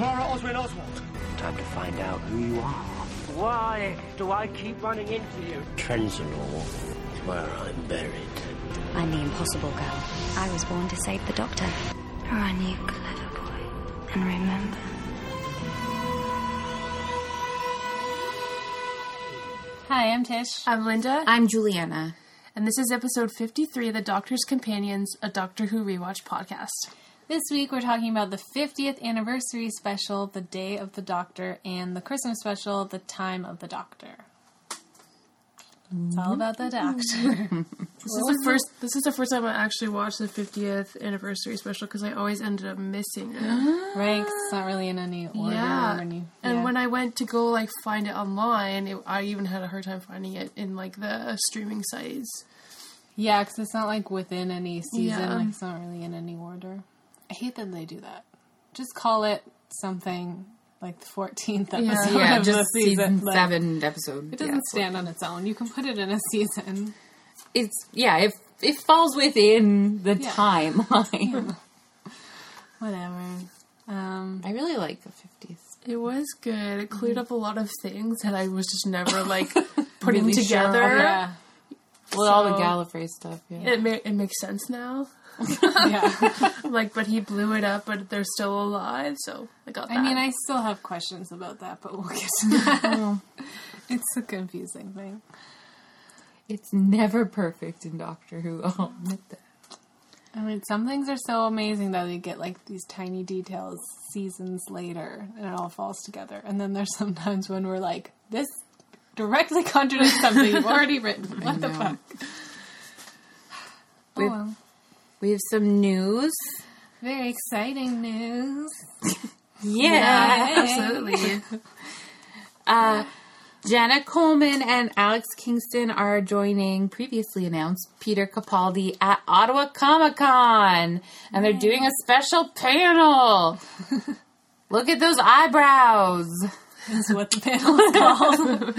Clara Oswin Oswald. Time to find out who you are. Why do I keep running into you? Trenzalore is where I'm buried. I'm the impossible girl. I was born to save the doctor. Run, you clever boy. And remember. Hi, I'm Tish. I'm Linda, I'm Juliana. and this is episode 53 of the Doctor's Companions, a Doctor Who rewatch podcast. This week we're talking about the 50th anniversary special, The Day of the Doctor, and the Christmas special, The Time of the Doctor. It's all about the Doctor. Mm-hmm. This is the first. This is the first time I actually watched the 50th anniversary special because I always ended up missing it. right? 'cause it's not really in any order. yeah, When you, and yeah. when I went to go like find it online, it, I even had a hard time finding it in like the streaming sites. yeah, because it's not like within any season. Yeah. Like it's not really in any order. I hate that they do that. Just call it something like the 14th episode Yeah. Yeah, of just the season season. like, seven episode. It doesn't yeah, stand on its own. You can put it in a season. It's yeah, it it falls within the Yeah. timeline. Whatever. Um, I really like the fifties. It was good. It cleared up a lot of things that I was just never like putting Really together. of yeah. Well, all the So- Gallifrey stuff. Yeah. It ma- it makes sense now. Yeah. Like, but he blew it up, but they're still alive, so I got that. I mean, I still have questions about that, but we'll get to that. it's a confusing thing. It's never perfect in Doctor Who. I'll admit that. I mean, some things are so amazing that they get like these tiny details seasons later, and it all falls together. And then there's sometimes when we're like, this directly contradicts something you've already written. What the know. fuck? Oh, We've- well. We have some news. Very exciting news. Yeah. absolutely. Uh, Jenna Coleman and Alex Kingston are joining previously announced Peter Capaldi at Ottawa Comic Con, and they're doing a special panel. Look at those eyebrows, That's what the panel is called.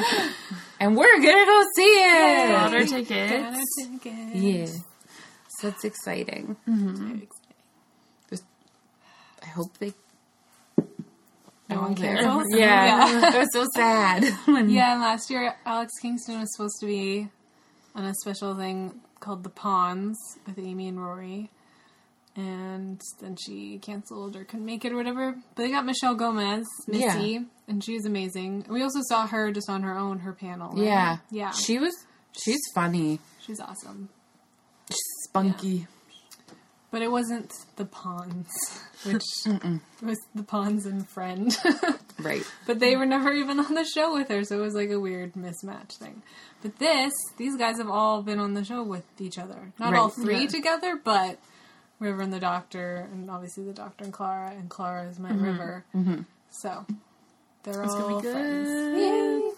and we're gonna go see it. Bought our tickets. Yeah, so that's exciting. Mm-hmm. Very exciting. I hope they. No one cares. Yeah, it was so sad. Yeah, and last year Alex Kingston was supposed to be on a special thing called The Ponds with Amy and Rory. And then she canceled or couldn't make it or whatever. But they got Michelle Gomez, Missy, Yeah. and she was amazing. We also saw her just on her own, her panel. right? yeah, Yeah. She was. She's funny, She's awesome. Spunky. But it wasn't The Ponds, which was The Ponds and Friend. Right. But they were never even on the show with her, so it was like a weird mismatch thing. But this, these guys have all been on the show with each other. Not all three Yeah. together, but River and the Doctor, and obviously the Doctor and Clara, and Clara is my mm-hmm. River. Mm-hmm. So they're all gonna be friends. good.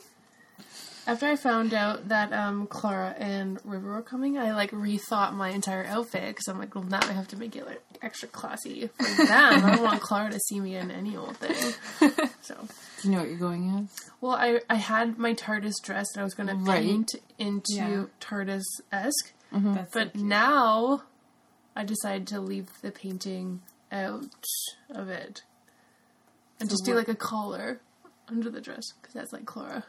After I found out that um, Clara and River were coming, I like rethought my entire outfit because I'm like, well, now I have to make it like extra classy for them. I don't want Clara to see me in any old thing. So, Do you know what you're going as? well, I I had my TARDIS dress that I was going to Right. paint into Yeah. TARDIS esque, That's but now I decided to leave the painting out of it and just do like a collar under the dress because that's like Clara.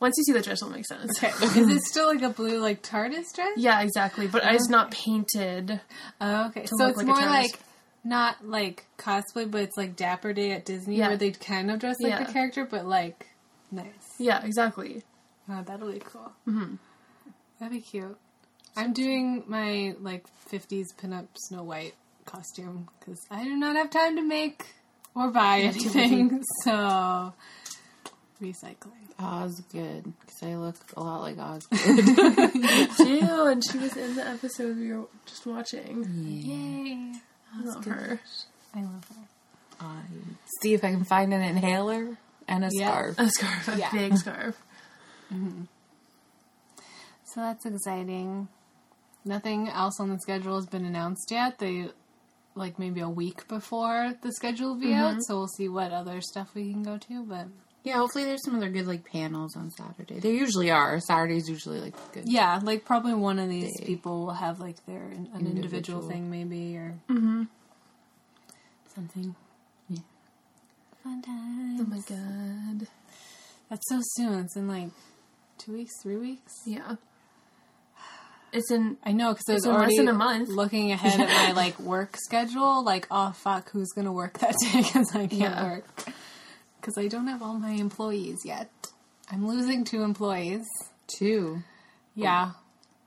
Once you see the dress, it'll make sense. okay. is it still like a blue like TARDIS dress? Yeah, exactly. But it's not painted. Oh, okay. So look it's like more like not like cosplay, but it's like Dapper Day at Disney, Yeah. where they kind of dress like Yeah. the character, but like nice. Yeah, exactly. Oh, that'll be cool. Mm-hmm. That'd be cute. I'm doing my like 50s pinup Snow White costume because I do not have time to make or buy anything. so recycling. Osgood, because I look a lot like Osgood. Jill, and she was in the episode we were just watching. Yay! I love her. I love her. Uh, see if I can find an inhaler and a Yeah. scarf. A scarf, a Yeah. big scarf. So that's exciting. Nothing else on the schedule has been announced yet. They like maybe a week before the schedule will be out, so we'll see what other stuff we can go to. But Yeah, hopefully there's some other good like panels on Saturday. There usually are. Saturday's usually like good. yeah, like probably one of these Day. people will have like their an individual, Individual. thing maybe or mm-hmm. something. Valentine's. Oh my god. That's so soon. It's in like two weeks, three weeks. Yeah. It's in. I know because I was It's in less already than a month. looking ahead at my like work schedule. Like, oh fuck, who's gonna work that day? Because I can't Yeah. work because I don't have all my employees yet. I'm losing two employees. Two. Yeah, oh.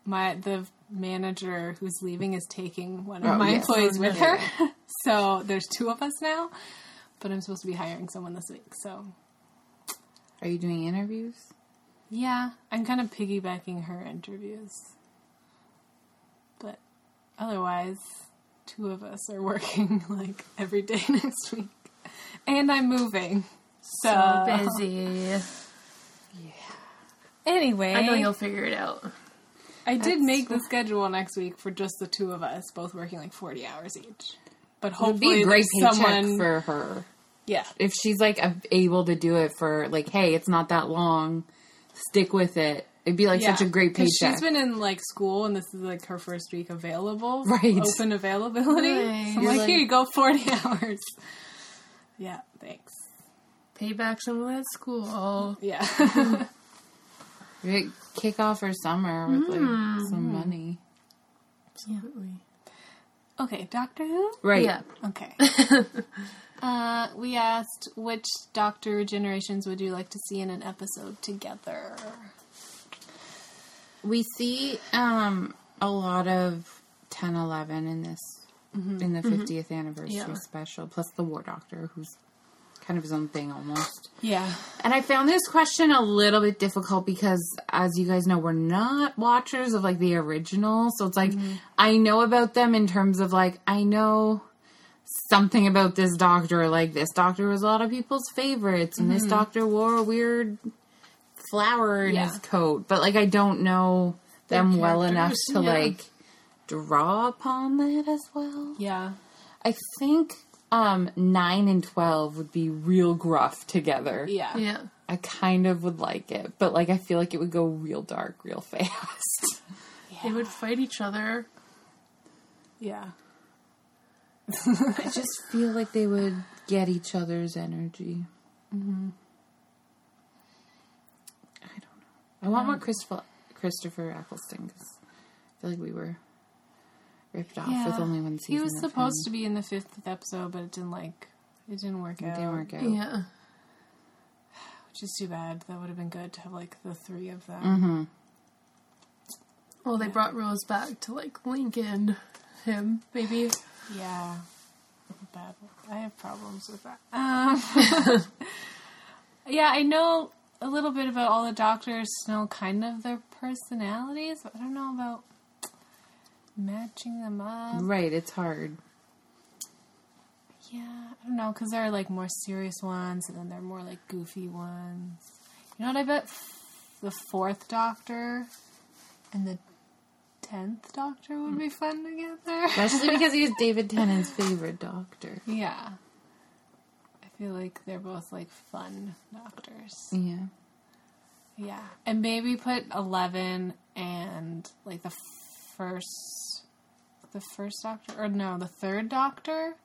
my the manager who's leaving is taking one of Oh, my yes. employees Oh, with her. so there's two of us now, but I'm supposed to be hiring someone this week. So Are you doing interviews? yeah, I'm kind of piggybacking her interviews, but otherwise, two of us are working like every day next week, and I'm moving. So, So busy. Yeah. Anyway, I know you'll figure it out. I did make the schedule next week for just the two of us, both working like 40 hours each. But hopefully, great there's someone. for her. yeah, If she's like able to do it for like, hey, it's not that long, stick with it. It'd be like yeah. such a great paycheck. She's been in like school, and this is like her first week available, Right. Open availability. Nice. So I'm like, like- here you go, 40 hours. Yeah, thanks. Pay back some of that school. Yeah, Kick off her summer with like Mm-hmm. some money. Absolutely. okay, Doctor Who. Right. Yeah. Okay. uh, we asked which Doctor generations would you like to see in an episode together. We see um a lot of 10 11 in this in the 50th anniversary Yeah. special plus the war doctor who's kind of his own thing almost. Yeah, And I found this question a little bit difficult because, as you guys know, we're not watchers of like the original. So it's like, mm-hmm. I know about them in terms of like, I know something about this doctor. Like, this doctor was a lot of people's favorites, and this mm-hmm. doctor wore a weird flower in Yeah. his coat. But like, I don't know them well enough to yeah. like draw upon that as well. yeah. I think um 9 and 12 would be real gruff together. Yeah. Yeah. I kind of would like it, but like I feel like it would go real dark real fast. They would fight each other. Yeah. I just feel like they would get each other's energy. I don't know. I want more Christopher Christopher Eccleston because I feel like we were ripped off with only one season. He was of supposed to be in the fifth episode, but it didn't like it didn't work It out. didn't work out. Yeah. Which is too bad. That would have been good to have like the three of them. Mm-hmm. Well, they brought Rose back to like Lincoln, him maybe. Yeah. Bad. I have problems with that. Um, yeah, I know a little bit about all the doctors. Know kind of their personalities, but I don't know about matching them up. Right, it's hard. Yeah, I don't know because there are like more serious ones, and then there are more like goofy ones. You know what? I bet f- the fourth Doctor and the tenth Doctor would be fun together. Especially because he was David Tennant's favorite doctor. yeah, I feel like they're both like fun doctors. Yeah. Yeah, and maybe put eleven and like the first, the first Doctor, or no, the third Doctor.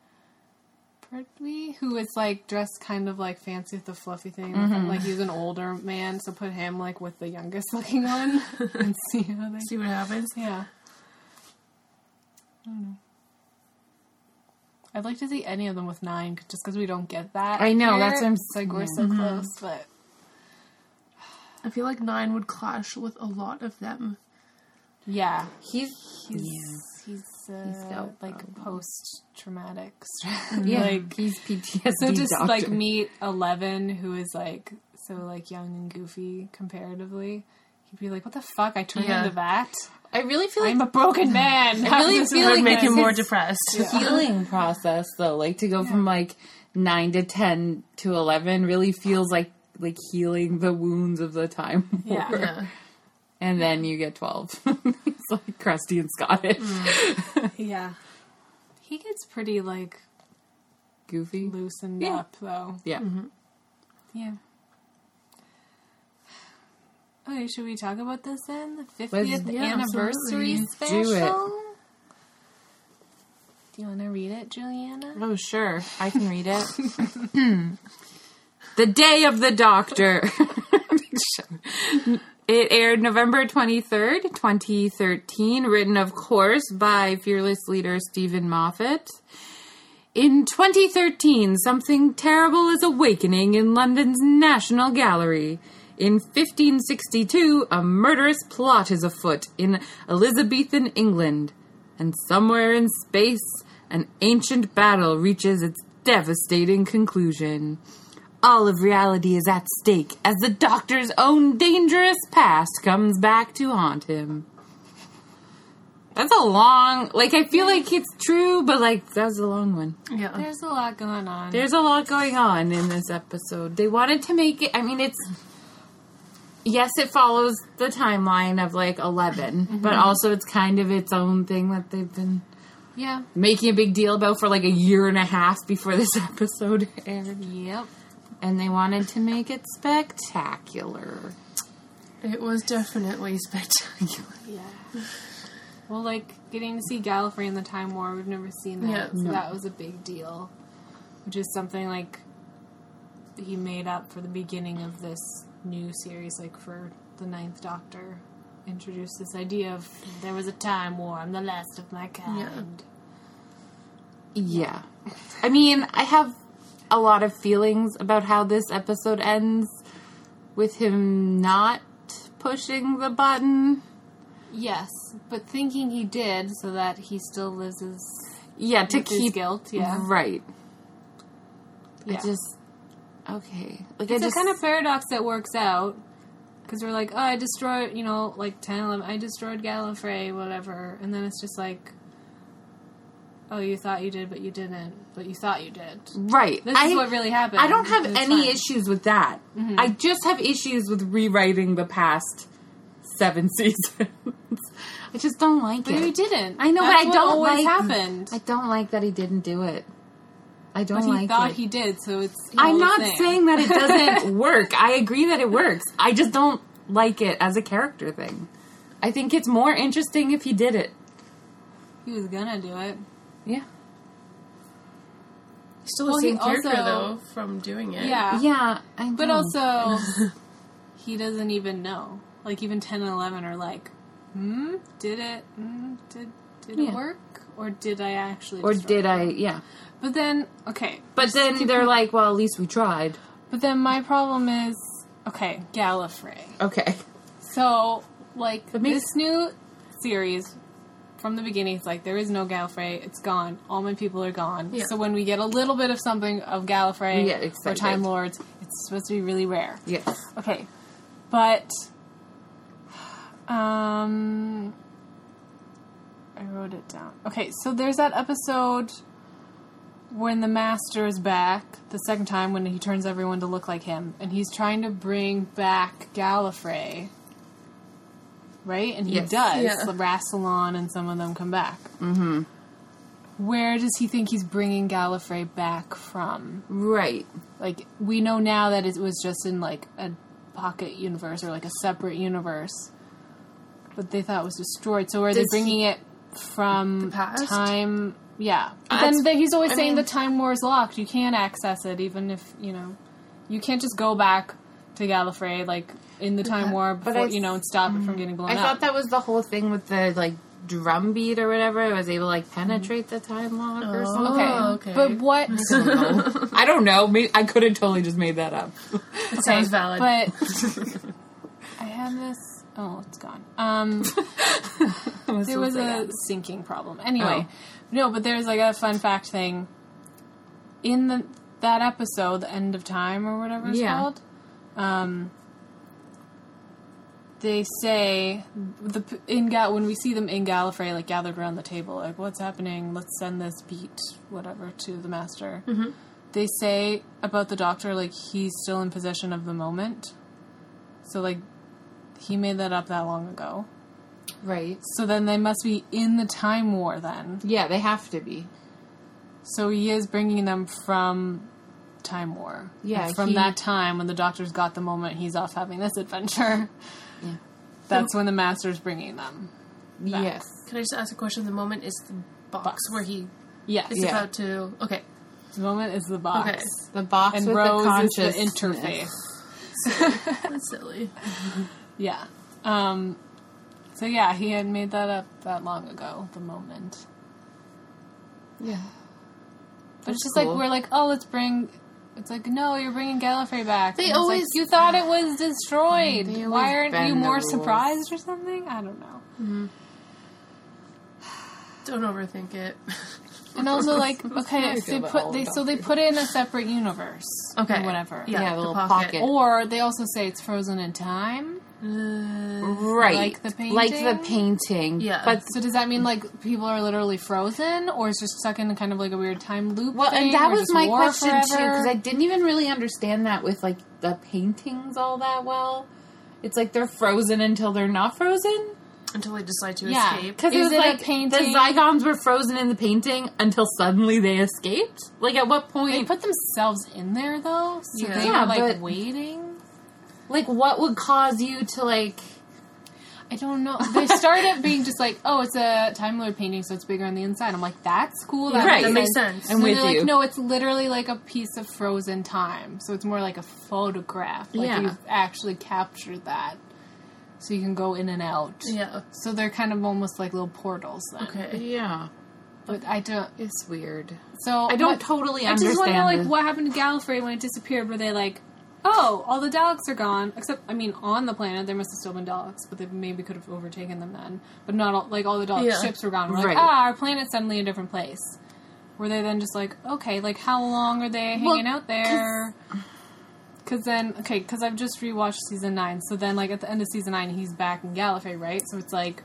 Pertwee, who is like dressed kind of like fancy with the fluffy thing, mm-hmm. like he's an older man, so put him like with the youngest looking one and see how they. See what happens. Yeah, I don't know. I'd like to see any of them with nine, just because we don't get that. I know, here. that's what I'm It's like we're so saying. Mm-hmm. close, but I feel like nine would clash with a lot of them. Yeah, He's he's yeah. he's, uh, got like post traumatic Yeah, like he's PTSD so just doctor. like meet Eleven who is like so like young and goofy comparatively. He'd be like, "What the fuck? I turned Yeah. into that. I really feel like I'm a broken man." I really This is feel like make it's him more his depressed. healing process though. Like to go from like nine to ten to eleven really feels like like healing the wounds of the time Yeah. war. Yeah. And then you get twelve. it's like crusty and Scottish. Mm. yeah. He gets pretty like Goofy. loosened Yeah. up though. Yeah. Mm-hmm. Yeah. Okay, should we talk about this then? The Let's- fiftieth yeah, anniversary absolutely. special. Do it. Do you want to read it, Juliana? Oh sure. I can read it. The Day of the Doctor. it aired November 23rd, 2013, written, of course, by fearless leader Steven Moffat. In 2013, something terrible is awakening in London's National Gallery. In 1562, a murderous plot is afoot in Elizabethan England. And somewhere in space, an ancient battle reaches its devastating conclusion. All of reality is at stake as the Doctor's own dangerous past comes back to haunt him. That's a long, like, I feel like it's true, but like, that's a long one. Yeah. There's a lot going on. There's a lot going on in this episode. They wanted to make it, I mean, it's, yes, it follows the timeline of like 11, mm-hmm. but also it's kind of its own thing that they've been yeah. making a big deal about for like a year and a half before this episode aired. Yep. And they wanted to make it spectacular. It was definitely spectacular. Yeah. Well, like getting to see Gallifrey in the Time War, we've never seen that, Yeah. so No. that was a big deal. Which is something like he made up for the beginning of this new series, like for the Ninth Doctor. Introduced this idea of there was a time war. I'm the last of my kind. Yeah. I mean, I have a lot of feelings about how this episode ends with him not pushing the button. Yes, but thinking he did so that he still lives his, Yeah, to keep guilt. Yeah, right. yeah. I just okay. Like it's I just a kind of paradox that works out because we're like, oh, I destroyed, you know, like 10, I destroyed Gallifrey, whatever, and then it's just like, oh, you thought you did, but you didn't, but you thought you did. right. This I, is what really happened. I don't have any fine. issues with that. Mm-hmm. I just have issues with rewriting the past seven seasons. I just don't like it. But it. you didn't. I know, That's but I don't always like. happened. I don't like that he didn't do it. I don't but he like thought it. he did, so it's. I'm not thing. saying that it doesn't work. I agree that it works. I just don't like it as a character thing. I think it's more interesting if he did it. he was gonna do it. Yeah. Still the Well, he same character also- though from doing it. Yeah, Yeah. I but also he doesn't even know. Like even ten and eleven are like, hmm, did it? Hmm, did did Yeah. it work? Or did I actually? Or did it? I? Yeah. But then, okay. But then they're like, well, at least we tried. But then my problem is, okay, Gallifrey. Okay. So, like, But maybe- this new series, from the beginning, it's like, there is no Gallifrey. It's gone. All my people are gone. Yeah. So when we get a little bit of something of Gallifrey or. Time Lords, it's supposed to be really rare. Yes. Okay. But, um, I wrote it down. Okay, so there's that episode when the master is back the second time when he turns everyone to look like him, and he's trying to bring back Gallifrey. Right? And he Yes. does. Yeah. Rassilon and some of them come back. Mm-hmm. Where does he think he's bringing Gallifrey back from? Right. like we know now that it was just in like a pocket universe or like a separate universe but they thought it was destroyed so are they Does he- bringing it from The past? time yeah but then he's always I saying mean- the time war is locked you can't access it even if you know you can't just go back to Gallifrey like in the time war but before I- you know and stop it from getting blown I up I thought that was the whole thing with the like drum beat or whatever. It was able to like penetrate the time lock or something. okay. Oh, okay. but what I don't know. Maybe, I could have totally just made that up. It sounds valid. but I have this oh it's gone um there was a syncing problem. Anyway, Oh. no, but there's like a fun fact thing in the that episode, the end of time or whatever it's Yeah. called. Um, they say the in Gal when we see them in Gallifrey, like gathered around the table, like what's happening? Let's send this beat, whatever, to the master. Mm-hmm. They say about the doctor, like he's still in possession of the moment. So like he made that up that long ago. right. So then they must be in the time war then. Yeah, they have to be. So he is bringing them from time war. Yeah, And from he- that time when the doctor's got the moment he's off having this adventure. That's when the master's bringing them. Back. Yes. Can I just ask a question? The moment is the box, Box. where he Yes. is Yeah. about to. Okay. The moment is the box. Okay. The box And with Rose the is the conscious interface. That's silly. Yeah. Um, so yeah, he had made that up that long ago. The moment. Yeah. But it's just cool. like we're like, oh, let's bring. It's like no, you're bringing Gallifrey back. They And it's like, always- you thought it was destroyed. Why aren't you more surprised or something? I don't know. Don't overthink it. And also like, okay, if they put they so they put it in a separate universe. Okay. Or whatever. Yeah, Yeah, the little pocket. pocket. Or they also say it's frozen in time. Uh, right. Like the painting? Like the painting? Yeah. But So does that mean like people are literally frozen, or is just stuck in kind of like a weird time loop? Well, thing, and that was my question too, because I didn't even really understand that with like the paintings all that well. It's like they're frozen until they're not frozen. Until they decide to Yeah. escape. Because it was it like painting? the Zygons were frozen in the painting until suddenly they escaped. Like at what point? They put themselves in there though, so Yeah. they Yeah, were like waiting. Like what would cause you to like? I don't know. They started being just like, oh, it's a Time Lord painting, so it's bigger on the inside. I'm like, that's cool. That Right. That makes sense. I'm And with they're you. like, no, it's literally like a piece of frozen time. So it's more like a photograph. Like Yeah. you've actually captured that. So you can go in and out. yeah. So they're kind of almost like little portals then. Okay. Yeah, But I don't. it's weird. So I don't what- totally I just want to know, like, the- what happened to Gallifrey when it disappeared? Were they like, oh, all the Daleks are gone? Except, I mean, on the planet there must have still been Daleks, but they maybe could have overtaken them then. But not all, like all the Dalek Yeah. ships were gone. We're like, ah, our planet's suddenly a different place. Were they then just like, okay, like how long are they hanging Well, out there? Because then, okay, because I've just rewatched season nine, so then like at the end of season nine, he's back in Gallifrey, right? So it's like,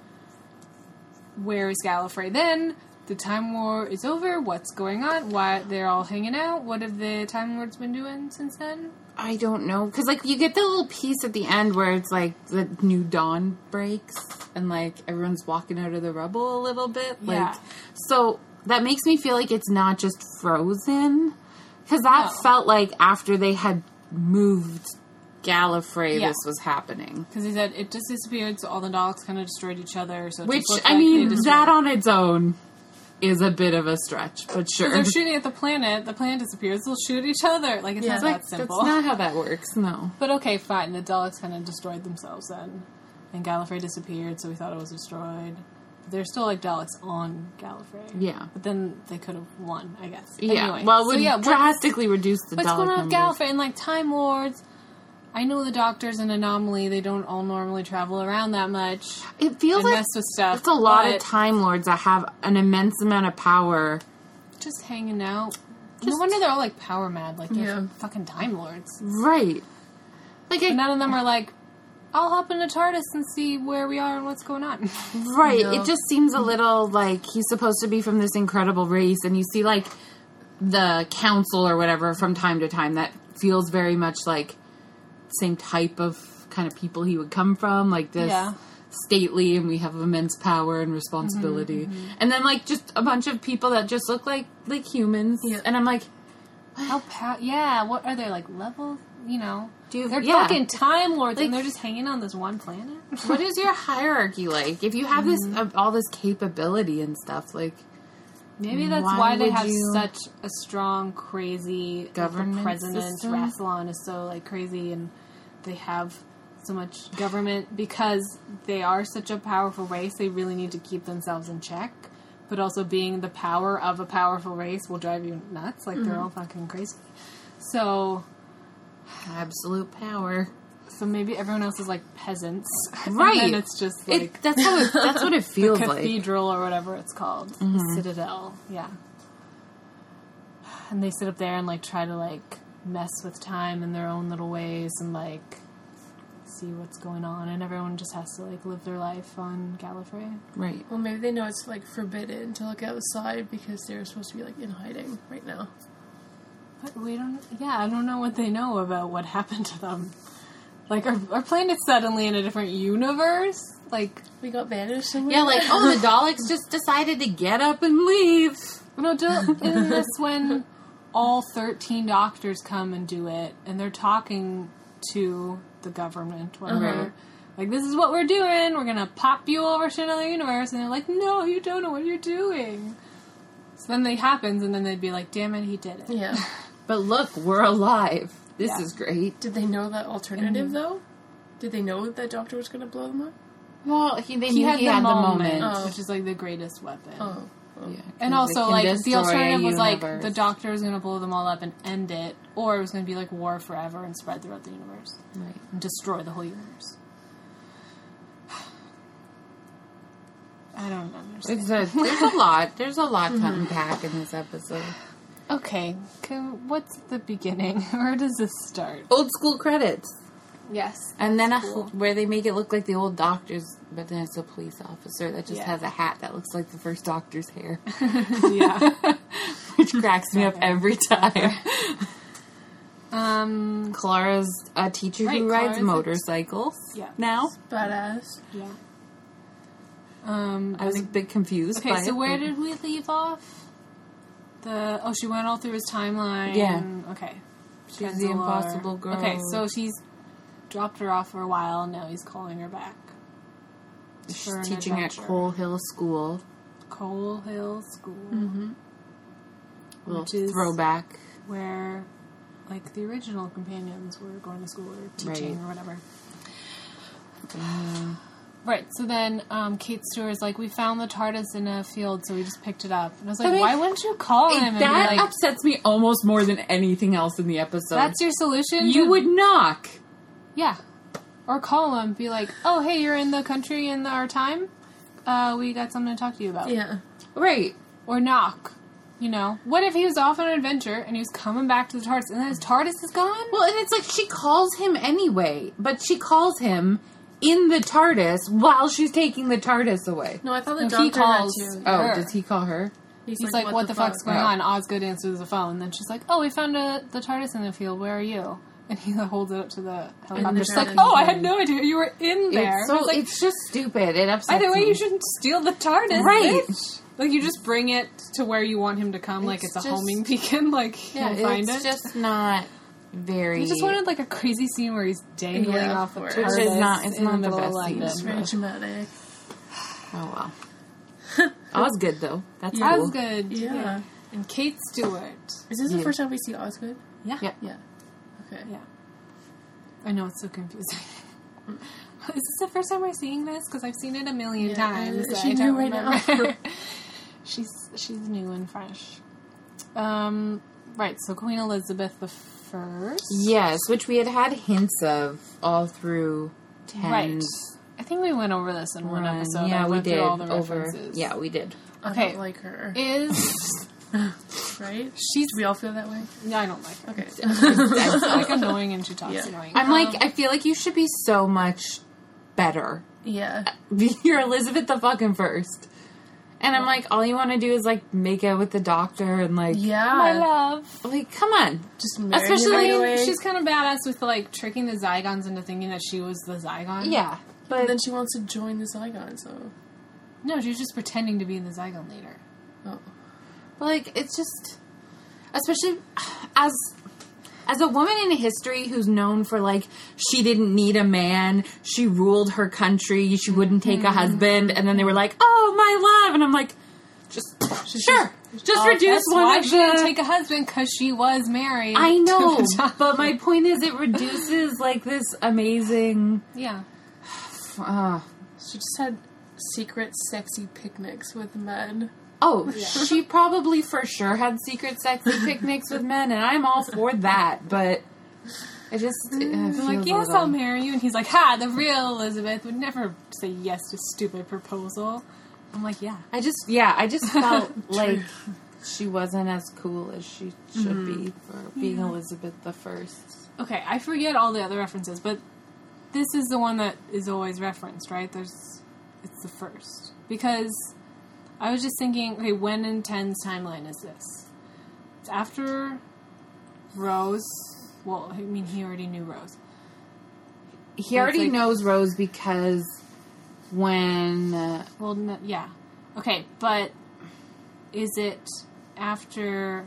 where is Gallifrey then? The Time War is over. What's going on? Why they're all hanging out? What have the Time Lords been doing since then? I don't know because like you get the little piece at the end where it's like the new dawn breaks and like everyone's walking out of the rubble a little bit. Like, Yeah. So that makes me feel like it's not just frozen because that No. felt like after they had moved Gallifrey, Yeah. this was happening. Because he said it just disappeared, so all the Daleks kind of destroyed each other. So Which I like mean, that on its own is a bit of a stretch, but sure. They're shooting at the planet. The planet disappears. They'll shoot each other. Like it's Yeah. not Like, that simple. That's not how that works. No. But okay, fine. The Daleks kind of destroyed themselves then, and Gallifrey disappeared, so we thought it was destroyed. But there's still like Daleks on Gallifrey. Yeah. But then they could have won, I guess. Yeah. Anyway, well, it so would yeah, drastically reduce the what's Dalek going on with. Gallifrey and like Time Lords? I know the Doctor's an anomaly. They don't all normally travel around that much It feels like mess with stuff. It's a lot of Time Lords that have an immense amount of power. Just hanging out. no wonder they're all like power mad. Like they're Yeah. fucking Time Lords. Right. Like, And I, none of them are like, I'll hop in a TARDIS and see where we are and what's going on. right. No. It just seems a little like he's supposed to be from this incredible race, and you see like the council or whatever from time to time that feels very much like same type of kind of people he would come from, like this Yeah. stately, and we have immense power and responsibility, Mm-hmm, and then like just a bunch of people that just look like like humans, Yeah. and I'm like. How pow- yeah, what are they like levels? You know, Do- they're yeah. fucking time lords Like- and they're just hanging on this one planet. what is your hierarchy like? If you have this Mm-hmm. uh, all this capability and stuff, like Maybe that's Why why, they have such a strong, crazy Government president system? Rassilon is so like crazy, and they have so much government because they are such a powerful race. They really need to keep themselves in check. But also, being the power of a powerful race will drive you nuts. Like they're all mm-hmm. fucking crazy. So, absolute power. so maybe everyone else is like peasants, Right. And then it's just like It, that's how it, that's what it feels like. cathedral or whatever it's called, the mm-hmm. citadel. Yeah. And they sit up there and like try to like mess with time in their own little ways and like see what's going on, and everyone just has to like live their life on Gallifrey. Right. Well, maybe they know it's like forbidden to look outside because they're supposed to be like in hiding right now. But we don't. Yeah, I don't know what they know about what happened to them. Like our our planet's suddenly in a different universe. Like We got banished somewhere. Yeah, like oh, the Daleks just decided to get up and leave. No, do, isn't this when all 13 doctors come and do it, and they're talking to the government, whatever. Uh-huh. Like, this is what we're doing, we're gonna pop you over to another universe, and they're like, no, you don't know what you're doing. So then they happens, and then they'd be like, "Damn it, he did it." Yeah. But look, we're alive. This Yeah. is great. Did they know that alternative though? Did they know that doctor was going to blow them up? Well, he, they He knew had, he the, had moment, the moment. Oh. which is like the greatest weapon. Oh. Yeah, 'cause And also, like the alternative was like the doctor was going to blow them all up and end it, or it was going to be like war forever and spread throughout the universe Right. and destroy the whole universe. I don't understand. It's a, there's a lot. There's a lot to mm-hmm. unpack in this episode. Okay, can, what's the beginning? Where does this start? Old school credits. Yes, And then a, where they make it look like the old doctors, but then it's a police officer that just Yeah. has a hat that looks like the first doctor's hair, yeah. which cracks me up every time. um, Clara's a teacher Right, who rides Clara's motorcycles. Yeah. Now Badass. yeah. Um, I was a bit confused. Okay, so it, where did we leave off? The oh, she went all through his timeline. Yeah. Okay. She's the impossible girl. Okay, so she's dropped her off for a while. Now he's calling her back. she's teaching at adventure. Coal Hill School? Coal Hill School, Little Which is- throwback. where like the original companions were going to school or teaching Right. or whatever. Right. So then um, Kate Stewart's like, we found the TARDIS in a field, so we just picked it up. And I was like, I mean, why wouldn't you call him that like, upsets me almost more than anything else in the episode. that's your solution? you would knock. Yeah. Or call him, be like, oh, hey, you're in the country in our time? Uh, we got something to talk to you about. Yeah. Right. Or knock. You know? What if he was off on an adventure and he was coming back to the TARDIS and then his TARDIS is gone? Well, and it's like she calls him anyway, but she calls him in the TARDIS while she's taking the TARDIS away. No, I thought the No, doctor he calls- had to. Oh, Her. does he call her? He's, He's like, what, the, fuck's going fuck? on? Osgood answers the phone. Then she's like, oh, we found a, the TARDIS in the field. Where are you? And he holds it up to the helicopter. She's like, oh, I had no idea you were in there. It's, so It's like, it's just stupid. It upsets by the way, me. you shouldn't steal the TARDIS. Right. bitch. Like, you just bring it to where you want him to come, like It's it's a homing beacon. Like, Yeah, he'll find it's it. just not very. I just wanted like a crazy scene where he's dangling Yeah, off the of TARDIS course. Which is not- it's not the the best scene. It's very dramatic. Oh well. Osgood though. That's That cool. was good. Yeah. And Kate Stewart. Is this the first time we see Osgood? Yeah. Yeah. Yeah. Okay. Yeah. I know it's so confusing. Is this the first time we're seeing this? Because I've seen it a million Yeah, times. she don't knew right now. she's she's new and fresh. Um, right. So Queen Elizabeth the First. Yes, which we had had hints of all through ten. Right. I think we went over this in one run. episode. Yeah, we did all the over. Yeah, we did. I Okay. don't like her. Is right? she's? Do we all feel that way? Yeah, I don't like her. Okay. She's like annoying and she talks Yeah. annoying. I'm like, um, I feel like you should be so much better. yeah. You're Elizabeth the fucking first. And I'm like, all you want to do is like make out with the doctor and like, Yeah. my love. like, come on. Just marry Especially- him right away. she's kind of badass with like tricking the Zygons into thinking that she was the Zygon. Yeah, but And then she wants to join the Zygon, so. No, she's just pretending to be the Zygon leader. Oh. Like it's just, especially as as a woman in history who's known for like she didn't need a man, she ruled her country, she wouldn't take a husband, and then they were like, oh my love, and I'm like, just sure, just Oh, reduce one why of she didn't take a husband because she was married. I know, the but my point is, it reduces like this amazing. yeah. Uh, She just had secret sexy picnics with men. Oh, she probably for sure had secret sexy picnics with men, and I'm all for that. But I just uh, I'm like, yes, I'll marry you. And he's like, ha, the real Elizabeth would never say yes to a stupid proposal. I'm like, yeah. I just, yeah, I just felt like she wasn't as cool as she should be for being Elizabeth the First. Okay, I forget all the other references, but this is the one that is always referenced, right? There's, it's the first because I was just thinking, okay, when in Ten's timeline is this? It's after Rose. Well, I mean, he already knew Rose. He already like- knows Rose because when uh, Well, n- yeah, okay, but is it after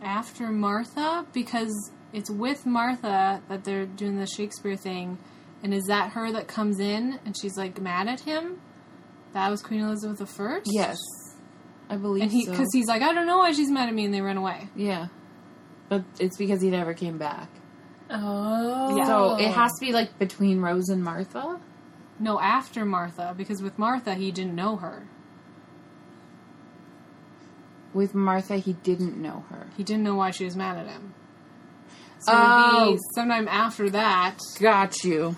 after Martha? Because it's with Martha that they're doing the Shakespeare thing, and is that her that comes in and she's like mad at him? That was Queen Elizabeth the First. yes, I believe and he so. because he's like, I don't know why she's mad at me, and they run away. yeah, but it's because he never came back. Oh. Yeah. So it has to be like between Rose and Martha. No, after Martha, because with Martha he didn't know her. With Martha, he didn't know her. He didn't know why she was mad at him. So Oh. sometime after that, Got you.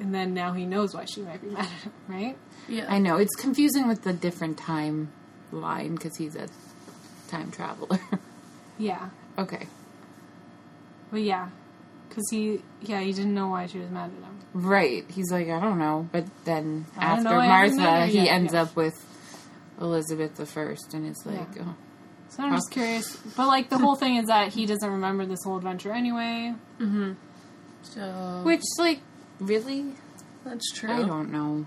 And then now he knows why she might be mad at him, right? Yeah. I know it's confusing with the different time line because he's a time traveler. Yeah, okay, but yeah, because he, yeah, he didn't know why she was mad at him. right. He's like, I don't know, but then I after know, I haven't met Martha, he yet, ends yeah. up with Elizabeth the First, and it's like, Yeah. oh. So I'm just curious, but like the whole thing is that he doesn't remember this whole adventure anyway. Mm-hmm. So which like really, that's true. I don't know.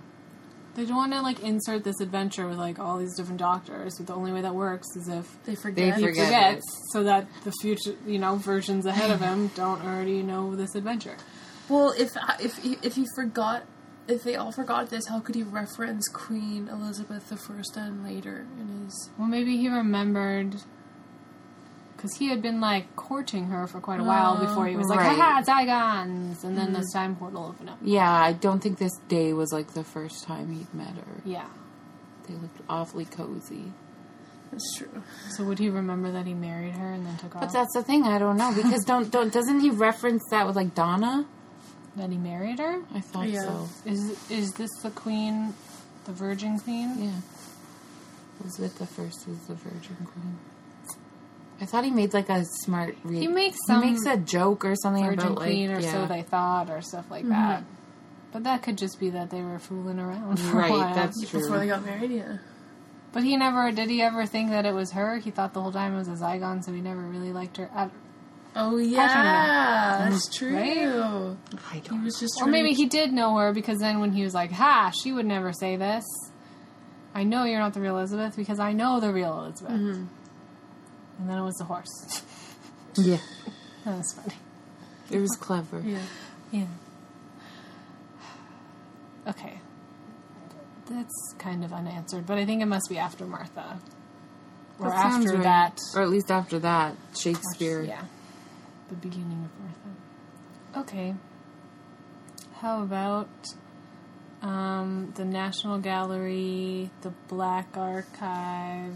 They don't want to like insert this adventure with like all these different doctors, but the only way that works is if They They forget. he forget. forgets, so that the future, you know, versions ahead of him don't already know this adventure. Well, if if he, if he forgot, if they all forgot this, how could he reference Queen Elizabeth the First and later in his? Well, maybe he remembered because he had been like courting her for quite a while before he was like, Right. "Haha, Zygons!" And then this time portal opened up. Yeah, I don't think this day was like the first time he'd met her. Yeah. They looked awfully cozy. That's true. So would he remember that he married her and then took off? But that's the thing, I don't know because don't don't doesn't he reference that with like Donna? that he married her? I thought Yeah. so. Is is this the queen, the Virgin Queen? Yeah. Elizabeth the first was the Virgin Queen. I thought he made like a smart. Re- He makes he some makes a joke or something Virgin about like Queen, or yeah. so they thought, or stuff like that. But that could just be that they were fooling around for Right, a while. that's true. Before they got married, yeah. But he never did. He ever think that it was her? He thought the whole time it was a Zygon, so he never really liked her. I, Oh yeah, that's true. Right? I don't. He was just. or maybe to- he did know her because then when he was like, "Ha, she would never say this." I know you're not the real Elizabeth because I know the real Elizabeth. Mm-hmm. And then it was the horse. Yeah, that was funny. it was clever. Yeah. Yeah. Okay. That's kind of unanswered, but I think it must be after Martha. Or That after right. that. or at least after that, Shakespeare. Yeah. The beginning of Martha. Okay. How about um, the National Gallery, the Black Archive,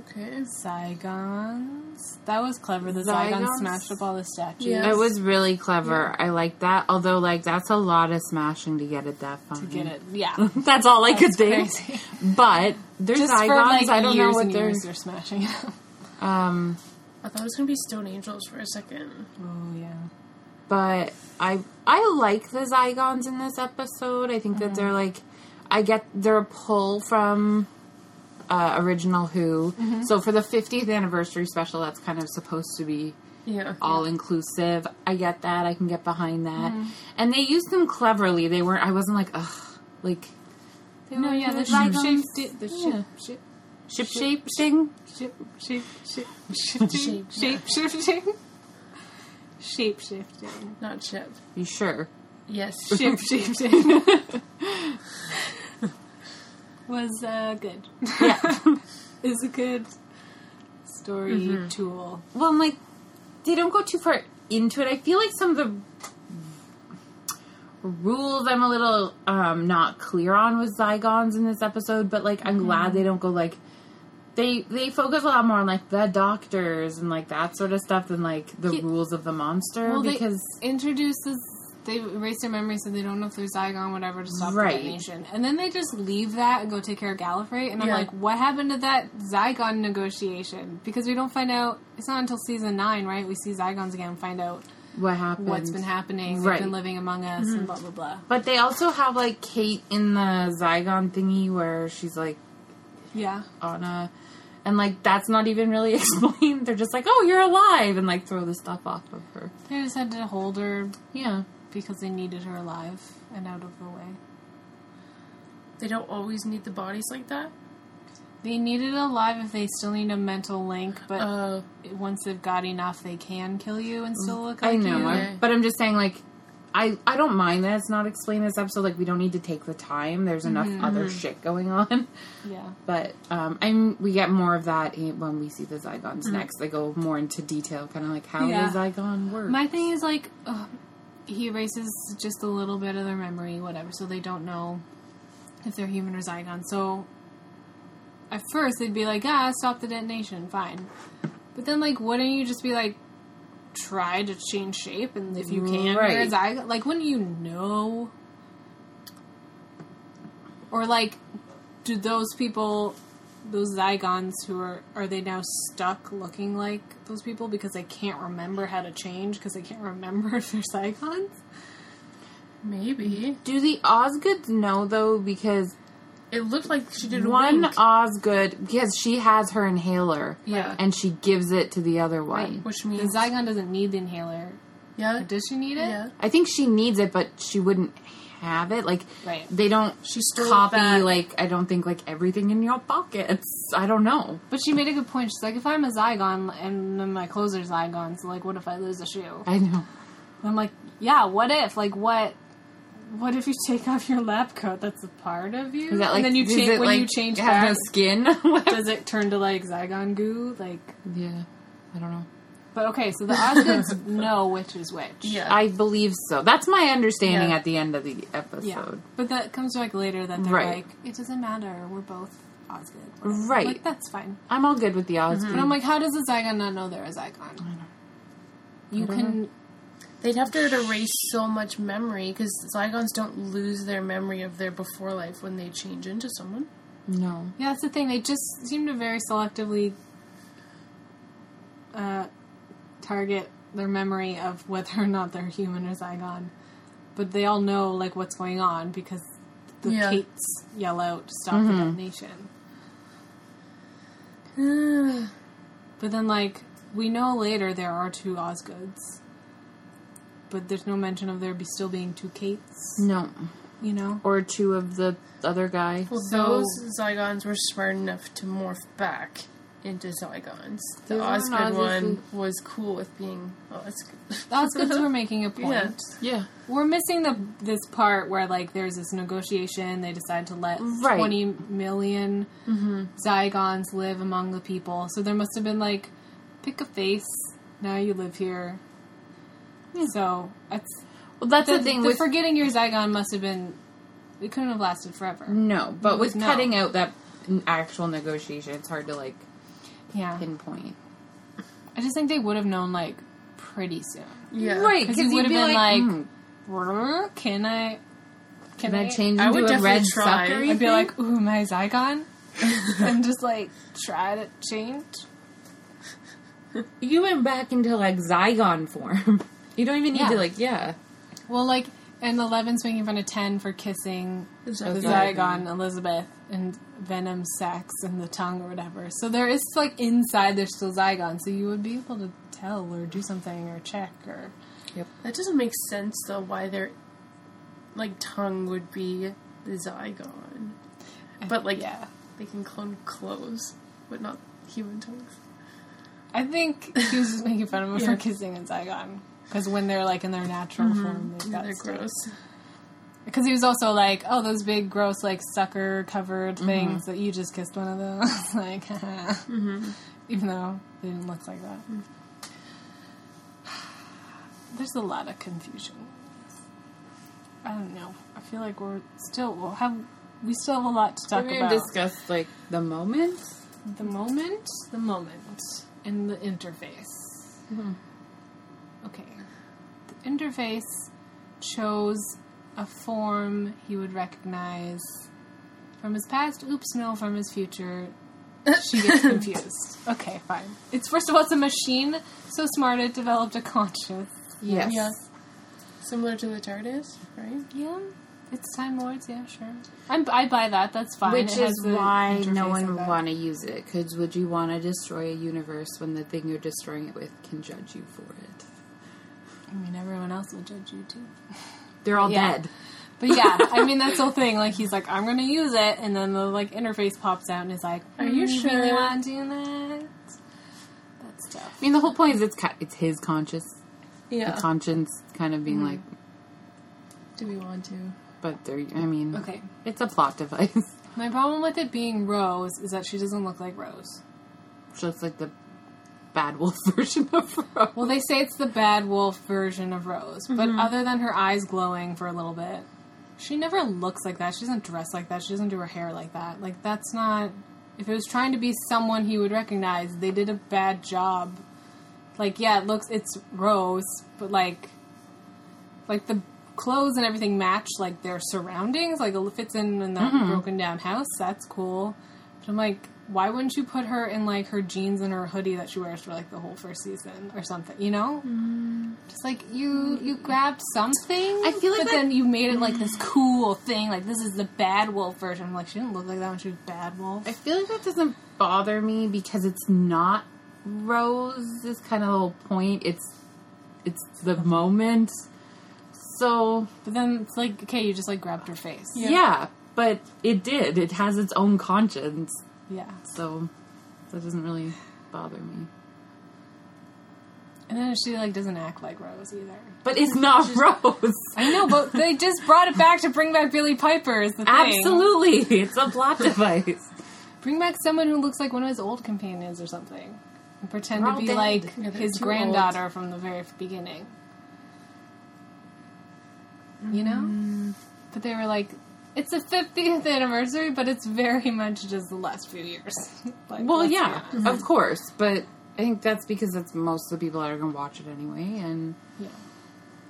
Okay. Zygons? That was clever. The Zygons, Zygons? smashed up all the statues. Yeah. It was really clever. I like that. Although, like, that's a lot of smashing to get it that fun. To get it. Yeah. That's all I could think. But there's Just Zygons. for like I don't know what and they're. they're smashing it up. Um, I thought it was gonna be Stone Angels for a second. Oh, yeah. but I I like the Zygons in this episode. I think that they're like I get they're a pull from uh, original Who. So for the 50th anniversary special, that's kind of supposed to be Yeah. all inclusive. I get that. I can get behind that. And they used them cleverly. They weren't. I wasn't like ugh like. No, yeah, the Zygons. shape shape, the Yeah. shape, Ship shape, shaping. shape, shape, shape, Shape, shape shifting, shape shifting, Not Chip. You sure? Yes. shape shifting was uh, good. Yeah. Is a good story tool. well, I'm like, they don't go too far into it. I feel like some of the rules I'm a little um not clear on with Zygons in this episode, but like I'm glad they don't go like they they focus a lot more on like the doctors and like that sort of stuff than like the rules of the monster Well, because they introduces they erase their memory so they don't know if they're Zygon, whatever, to stop Right. the detonation. And then they just leave that and go take care of Gallifrey. And I'm Yeah. like, what happened to that Zygon negotiation? Because we don't find out. It's not until season nine, right? We see Zygons again, find out what happened. what's been happening. Right. They've been living among us, and mm-hmm. blah blah blah. But they also have like Kate in the Zygon thingy where she's like Yeah, on a and like that's not even really explained. They're just like, "Oh, you're alive," and like throw the stuff off of her. they just had to hold her Yeah, because they needed her alive and out of the way. They don't always need the bodies like that. They need it alive if they still need a mental link, but Uh, once they've got enough, they can kill you and still look I like know, you. I- but I'm just saying, like, I I don't mind that it's not explained this episode. Like we don't need to take the time. There's enough other shit going on. Yeah. But um, and we get more of that when we see the Zygons next. They go more into detail, kind of like how Yeah. the Zygon works. My thing is like, ugh, he erases just a little bit of their memory, whatever, so they don't know if they're human or Zygon. So at first they'd be like, ah, stop the detonation, fine. But then like, wouldn't you just be like, try to change shape, and if you can, Right. Zygon. Like, wouldn't you know? Or like, do those people? Those Zygons who are are they now stuck looking like those people because they can't remember how to change because they can't remember if they're Zygons? Maybe Do the Osgoods know though? Because it looked like she did one wink, Osgood, because she has her inhaler, Yeah. and she gives it to the other one. which means The means Zygon doesn't need the inhaler. yeah, Does she need it? yeah. I think she needs it, but she wouldn't have it. Like Right. they don't She stole it copy back. like I don't think like everything in your pockets. I don't know. But she made a good point. She's like, if I'm a Zygon and then my clothes are Zygons, like, what if I lose a shoe? I know. I'm like, yeah, what if? Like, what? What if you take off your lab coat? That's a part of you. Is that like and then you change it, when like, you change have no skin? does it turn to like Zygon goo? Like, yeah, I don't know. But okay, so the Osgoods know which is which. Yeah. I believe so. That's my understanding Yeah. at the end of the episode. Yeah, but that comes back later that they're Right. like, it doesn't matter. We're both Osgood. whatever. Right. Like that's fine. I'm all good with the Osgood. But I'm like, how does a Zygon not know they're a Zygon? You don't can. They'd have to erase so much memory because Zygons don't lose their memory of their before life when they change into someone. no. Yeah, that's the thing. They just seem to very selectively uh, target their memory of whether or not they're human or Zygon. But they all know like what's going on because the Yeah. Kates yell out to stop the mm-hmm. detonation. But then, like, we know later there are two Osgoods. But there's no mention of there be still being two Kates, No. you know? Or two of the other guy. Well, So- those Zygons were smart enough to morph back into Zygons. The They were Osgood not one was cool with being. Oh, that's good. The Osgoods were making a point. Yeah. Yeah. We're missing the this part where like there's this negotiation. They decide to let Right. 20 million mm-hmm. Zygons live among the people. So there must have been like, pick a face. Now you live here. So that's Well, that's the, the, thing the with forgetting your Zygon must have been. It couldn't have lasted forever. no, but with No. cutting out that actual negotiation, it's hard to like Yeah, pinpoint. I just think they would have known like pretty soon. Yeah. Right, Because because you would have be been like, like, "Hmm, "Brr, can I? Can can I change I into would a red try. sucker? I'd be like, ooh, my Zygon, and just like try to change. you went back into like Zygon form. You don't even need Yeah. to like, yeah. Well, like, and Eleven's making fun of Ten for kissing the Zygon. Zygon Elizabeth and Venom sex and the tongue or whatever. So there is like inside there's still Zygon, so you would be able to tell or do something or check or Yep. That doesn't make sense though. Why their like tongue would be the Zygon, but like yeah. they can clone clothes, but not human tongues. I think he was just making fun of him Yeah. for kissing a Zygon. Because when they're like in their natural mm-hmm. form, they've got They're stuff. gross. Because he was also like, oh, those big, gross, like sucker covered mm-hmm. things that you just kissed one of those. like, mm-hmm. even though they didn't look like that. There's a lot of confusion. I don't know. I feel like we're still we'll have we still have a lot to talk about. We're about. discuss like the moment. the moment, the moment, and the interface. Okay. Interface chose a form he would recognize from his past. Oops, no, from his future. She gets confused. Okay, fine. It's first of all, it's a machine so smart it developed a conscience. Yes. Yeah. Similar to the TARDIS, right? Yeah, it's Time Lords. Yeah, sure. I'm, I buy that. That's fine. Which It is why no one would want to use it. Because would you want to destroy a universe when the thing you're destroying it with can judge you for it? I mean, everyone else will judge you too. They're all Yeah. dead. But yeah, I mean that's the whole thing. Like he's like, I'm gonna use it, and then the like interface pops out and is like, Are you "Mm, really want to do that? That's tough. I mean, the whole point is it's it's his conscious, Yeah. the conscience kind of being like, Do we want to? But there, I mean, Okay. it's a plot device. My problem with it being Rose is that she doesn't look like Rose. She looks like the bad wolf version of Rose. Well, they say it's the bad wolf version of Rose, but mm-hmm. other than her eyes glowing for a little bit, she never looks like that. She doesn't dress like that. She doesn't do her hair like that. Like that's not. If it was trying to be someone he would recognize, they did a bad job. Like yeah, it looks it's Rose, but like, like the clothes and everything match like their surroundings. Like it fits in in that mm-hmm. broken down house. That's cool. But I'm like, why wouldn't you put her in like her jeans and her hoodie that she wears for like the whole first season or something? You know, mm. just like you you grabbed something. I feel like but that- then you made it like this mm. cool thing. Like this is the bad wolf version. I'm like, she didn't look like that when she was bad wolf. I feel like that doesn't bother me because it's not Rose's kind of whole point. It's it's the moment. So But then it's like, okay, you just like grabbed her face. yeah. but it did. It has its own conscience. Yeah. So that doesn't really bother me. And then she like doesn't act like Rose either. But it's not Rose. I know, but they just brought it back to bring back Billie Piper is the thing. Absolutely, it's a plot device. Bring back someone who looks like one of his old companions or something. And pretend to be dead. like Yeah, his granddaughter from the very beginning. You know? Mm. But they were like, it's the 50th anniversary, but it's very much just the last few years. like, Well, yeah, of course, but I think that's because that's most of the people that are going to watch it anyway, and Yeah.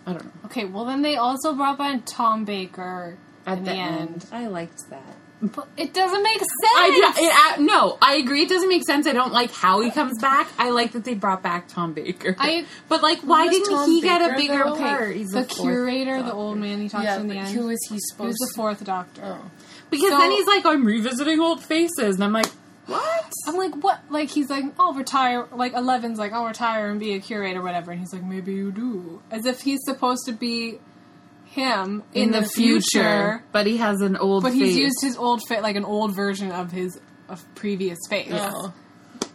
I don't know. Okay, well, then they also brought back Tom Baker At in the, the, end, end. I liked that. But it doesn't make sense! I, it, uh, no, I agree. It doesn't make sense. I don't like how he comes back. I like that they brought back Tom Baker. I- but like, why didn't Tom he get a bigger though? part? He's the curator, the old man he talks Yeah, to in the end. who is he supposed the fourth doctor. Oh. Because So- then he's like, I'm revisiting old faces, and I'm like, what? I'm like, what? Like, he's like, I'll retire. Like, Eleven's like, I'll retire and be a curator, whatever. And he's like, maybe you do. As if he's supposed to be him in, the, future, but he has an old. but he's used his old fit, like an old version of his of previous face. Oh.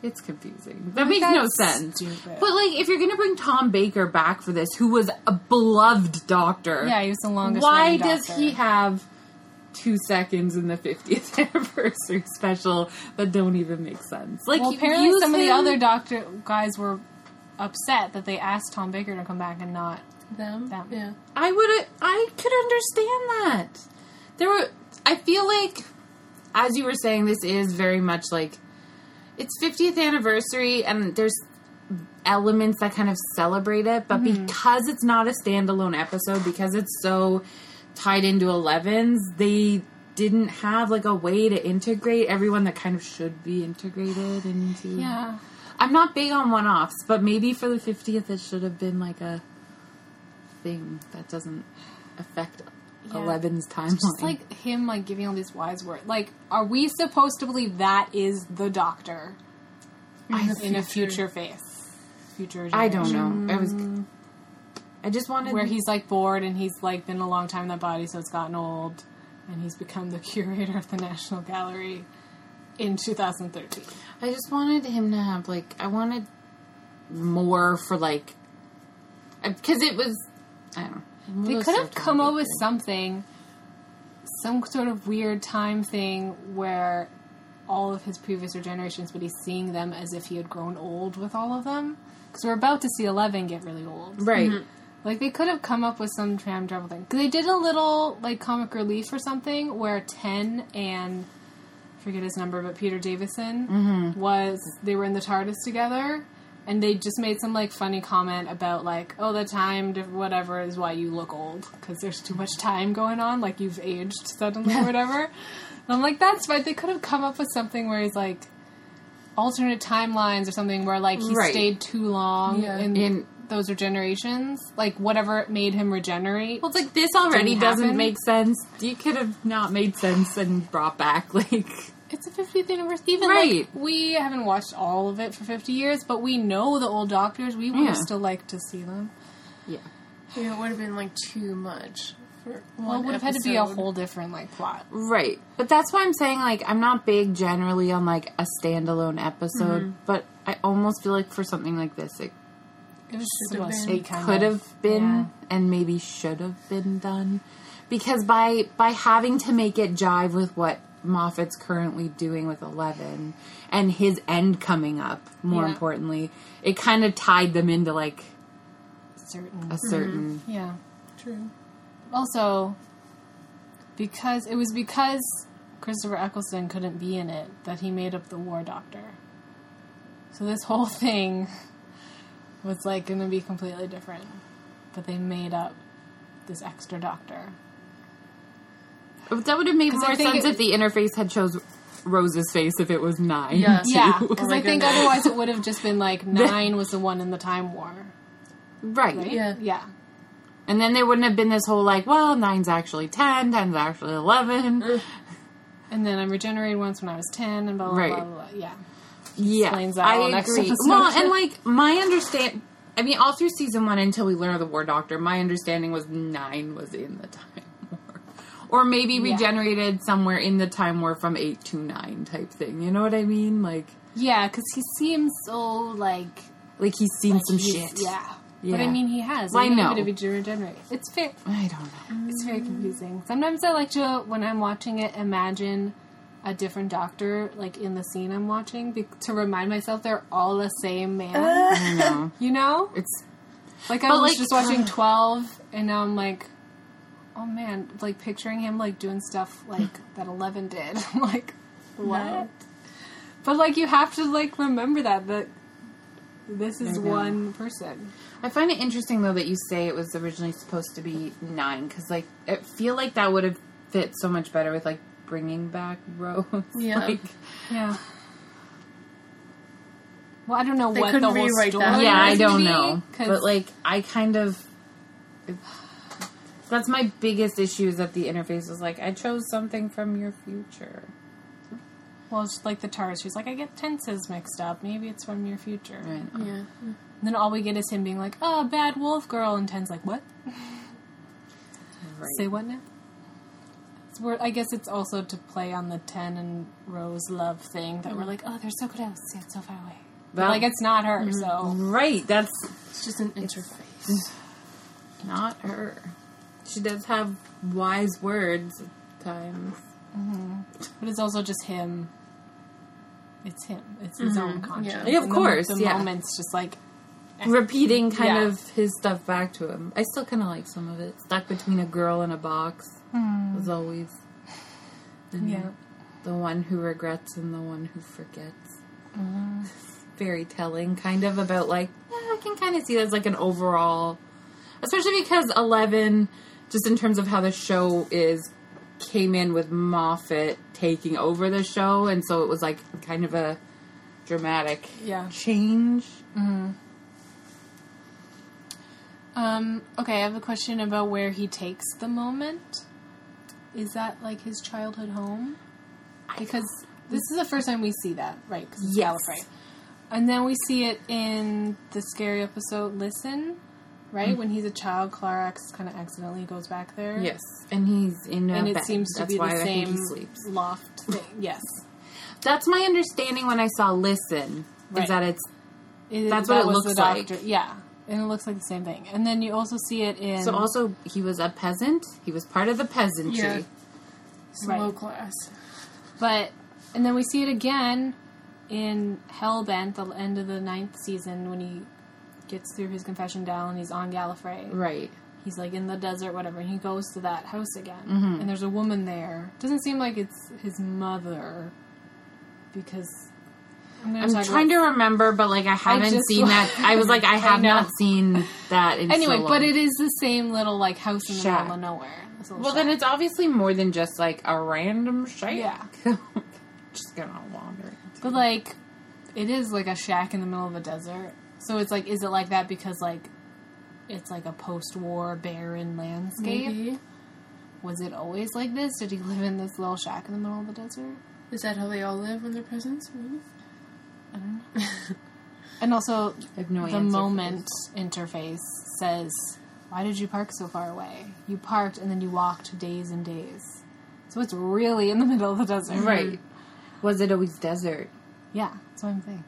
It's confusing. That makes no sense. stupid. But like, if you're gonna bring Tom Baker back for this, who was a beloved doctor, Yeah, he was the longest. why does doctor. he have two seconds in the 50th anniversary special that don't even make sense? Like, Well, apparently some of the other doctor guys were upset that they asked Tom Baker to come back and not. Them? Them. Yeah. I would, I could understand that. There were, I feel like, as you were saying, this is very much like it's 50th anniversary, and there's elements that kind of celebrate it, but mm-hmm. because it's not a standalone episode, because it's so tied into 11s, they didn't have like a way to integrate everyone that kind of should be integrated into. Yeah. I'm not big on one offs, but maybe for the 50th, it should have been like a thing that doesn't affect Yeah. 11's timeline. Just like him, like giving all these wise words. Like, are we supposed to believe that is the Doctor in a future face? Future. I don't know. I was. I just wanted Where he's like bored and he's like been a long time in that body, so it's gotten old, and he's become the curator of the National Gallery in 2013. I just wanted him to have like I wanted more for like uh, because it was I don't know. They could have come up with something, some sort of weird time thing where all of his previous generations, but he's seeing them as if he had grown old with all of them. Because we're about to see Eleven get really old. right. Mm-hmm. Like they could have come up with some time travel thing. 'Cause they did a little like comic relief or something where Ten and I forget his number, but Peter Davison mm-hmm. was they were in the TARDIS together, and they just made some like funny comment about like oh the time whatever is why you look old because there's too much time going on like you've aged suddenly or whatever. And I'm like that's right. They could have come up with something where he's like alternate timelines or something where like he Right. stayed too long Yeah. in, In- those regenerations, like whatever made him regenerate. Well, it's like this already doesn't happen. make sense. You could have not made sense and brought back like It's a 50th anniversary. Even Right. like we haven't watched all of it for 50 years, but we know the old doctors. We would Yeah. still like to see them. yeah. Yeah, it would have been like too much for Well, it would have had to be a whole different like plot. Right. But that's why I'm saying like I'm not big generally on like a standalone episode, mm-hmm. but I almost feel like for something like this it It was Should have been. kind could of- have been yeah. and maybe should have been done because by by having to make it jive with what Moffat's currently doing with 11 and his end coming up more Yeah. importantly it kind of tied them into like certain. a certain mm-hmm. Yeah. True. Also, because it was because Christopher Eccleston couldn't be in it that he made up the War Doctor. So this whole thing was like going to be completely different, but they made up this extra Doctor. That would have made more sense it- if the interface had chose Rose's face if it was 9 Yeah. Yeah, because oh my I think goodness. otherwise it would have just been like nine was the one in the Time War, right right? Yeah. yeah. and then there wouldn't have been this whole like well nine's actually 10 10's actually 11 And then I'm regenerated once when I was ten, and blah blah Right. blah. blah, blah. Yeah, Yeah, explains that I agree. Well, and like my understand, I mean, all through season one until we learn of the War Doctor, my understanding was nine was in the Time War, or maybe Yeah. regenerated somewhere in the Time War from eight to nine type thing. You know what I mean? Like, yeah, because he seems so like like he's seen some he's- shit. Yeah. But I mean, he has. Well, I know. if it regenerate. It's fair. I don't know. It's very confusing. Sometimes I like to, when I'm watching it, imagine a different doctor, like in the scene I'm watching, be- to remind myself they're all the same man. I know. you know, It's like I was like, just watching Twelve, and now I'm like, oh man, like picturing him like doing stuff like that Eleven did. like, what? But like, you have to like remember that that this is one person. I find it interesting though that you say it was originally supposed to be nine because like I feel like that would have fit so much better with like bringing back Rose. Yeah. like, Yeah. Well, I don't know They what couldn't the whole rewrite story. that. yeah, I don't gonna be, know, 'cause- but like I kind of. That's my biggest issue is that the interface is like I chose something from your future. well, it's like the TARDIS. She's like, I get tenses mixed up. Maybe it's from your future. Right. Yeah. Uh-huh. And then all we get is him being like, "Oh, bad wolf girl," and Ten's like, "What? Right. Say what now?" It's where, I guess it's also to play on the Ten and Rose love thing that we're mm-hmm. like, "Oh, they're so close, yet so far away." But Well- like, it's not her, mm-hmm. so Right. That's It's just an interface. not her. She does have wise words at times. Mm-hmm. but it's also just him. It's him. It's his own mm-hmm. conscience. Yeah, of And the- course, The, yeah. moment's just like repeating kind Yeah. of his stuff back to him. I still kind of like some of it. Stuck between a girl and a box hmm. was always yeah. the one who regrets and the one who forgets. Mm-hmm. Very telling, kind of about like yeah, I can kind of see that as like an overall, especially because Eleven, just in terms of how the show is, came in with Moffat taking over the show, and so it was like kind of a dramatic Yeah. change. Um, okay, I have a question about where he takes the moment. Is that like his childhood home? Because this is the first time we see that, right? Because it's Yes. Gallifrey. And then we see it in the scary episode Listen, right? Mm. When he's a child, Clarax kind of accidentally goes back there. Yes, and he's in a And it bed. seems to That's be why the same loft thing. Yes. That's my understanding when I saw Listen. Right. Is that it's It- That's that what it looks like. Yeah. And it looks like the same thing. And then you also see it in. so also he was a peasant. He was part of the peasantry. Yeah. Right. Low class. But and then we see it again in Hell Bent, the end of the ninth season, when he gets through his confession down and he's on Gallifrey. Right. He's like in the desert, whatever. And he goes to that house again, Mm-hmm. and there's a woman there. Doesn't seem like it's his mother because I'm, I'm trying about- to remember, but like I haven't just- seen that. I was like, I have know. not seen that. In Anyway, so but it is the same little like house in the Shack. middle of nowhere. Well, then it's obviously more than just like a random shack. Yeah. just gonna wander. into. But like, it is like a shack in the middle of a desert. So it's like, is it like that because like, it's like a post-war barren landscape? Maybe. Was it always like this? Did he live in this little shack in the middle of the desert? Is that how they all live when they're peasants? Maybe. And also, I have no the moment interface says, "Why did you park so far away? You parked and then you walked days and days." So it's really in the middle of the desert, Right. Was it always desert? Yeah, that's what I'm saying.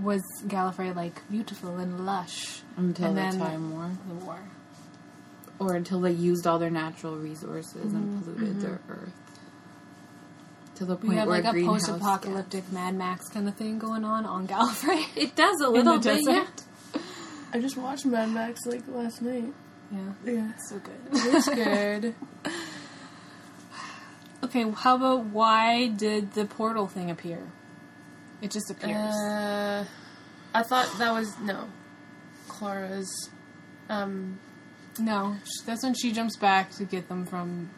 Was Gallifrey like beautiful and lush Until And the then- time war. the war. Or until they used all their natural resources and mm-hmm, polluted mm-hmm. their earth. To the point We have where like a post-apocalyptic Mad Max kind of thing going on on Gallifrey. It does a little bit, yeah. I just watched Mad Max like last night. Yeah, Yeah. so good. It's good. Okay, how about why did the portal thing appear? It just appears. uh, I thought that was no. Clara's um no, that's when she jumps back to get them from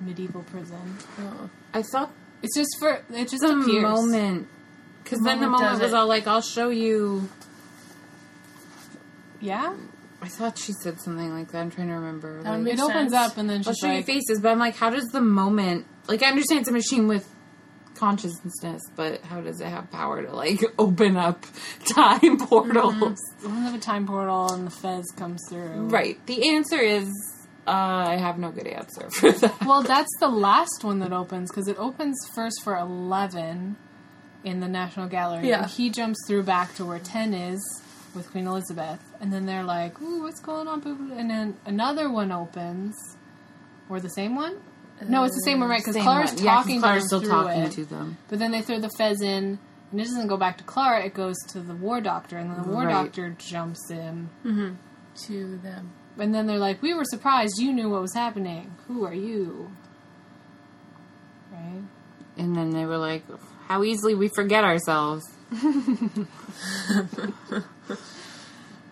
medieval prison. oh. I thought It's just for it just the appears. moment. Because then the moment moment was it. all like, I'll show you. Yeah, I thought she said something like that. I'm trying to remember. That Like, it opens sense. up and then I'll she's show you faces, but I'm like, how does the moment? Like, I understand it's a machine with consciousness, but how does it have power to like open up time portals? "Opens up a time portal and the Fez comes through." Right. The answer is, uh, I have no good answer for that. Well, that's the last one that opens because it opens first for eleven in the National Gallery. Yeah. and he jumps through back to where ten is with Queen Elizabeth, and then they're like, "Ooh, what's going on?" boo, boo," And then another one opens, or the same one. No, it's the same one, right? Because Same Clara's one. Yeah, 'cause talking Clara's to still them talking it. to them. But then they throw the Fez in, and it doesn't go back to Clara. It goes to the War Doctor, and then the War Right. Doctor jumps in. to them. And then they're like, "We were surprised. You knew what was happening. Who are you?" Right? And then they were like, how easily we forget ourselves. Uh,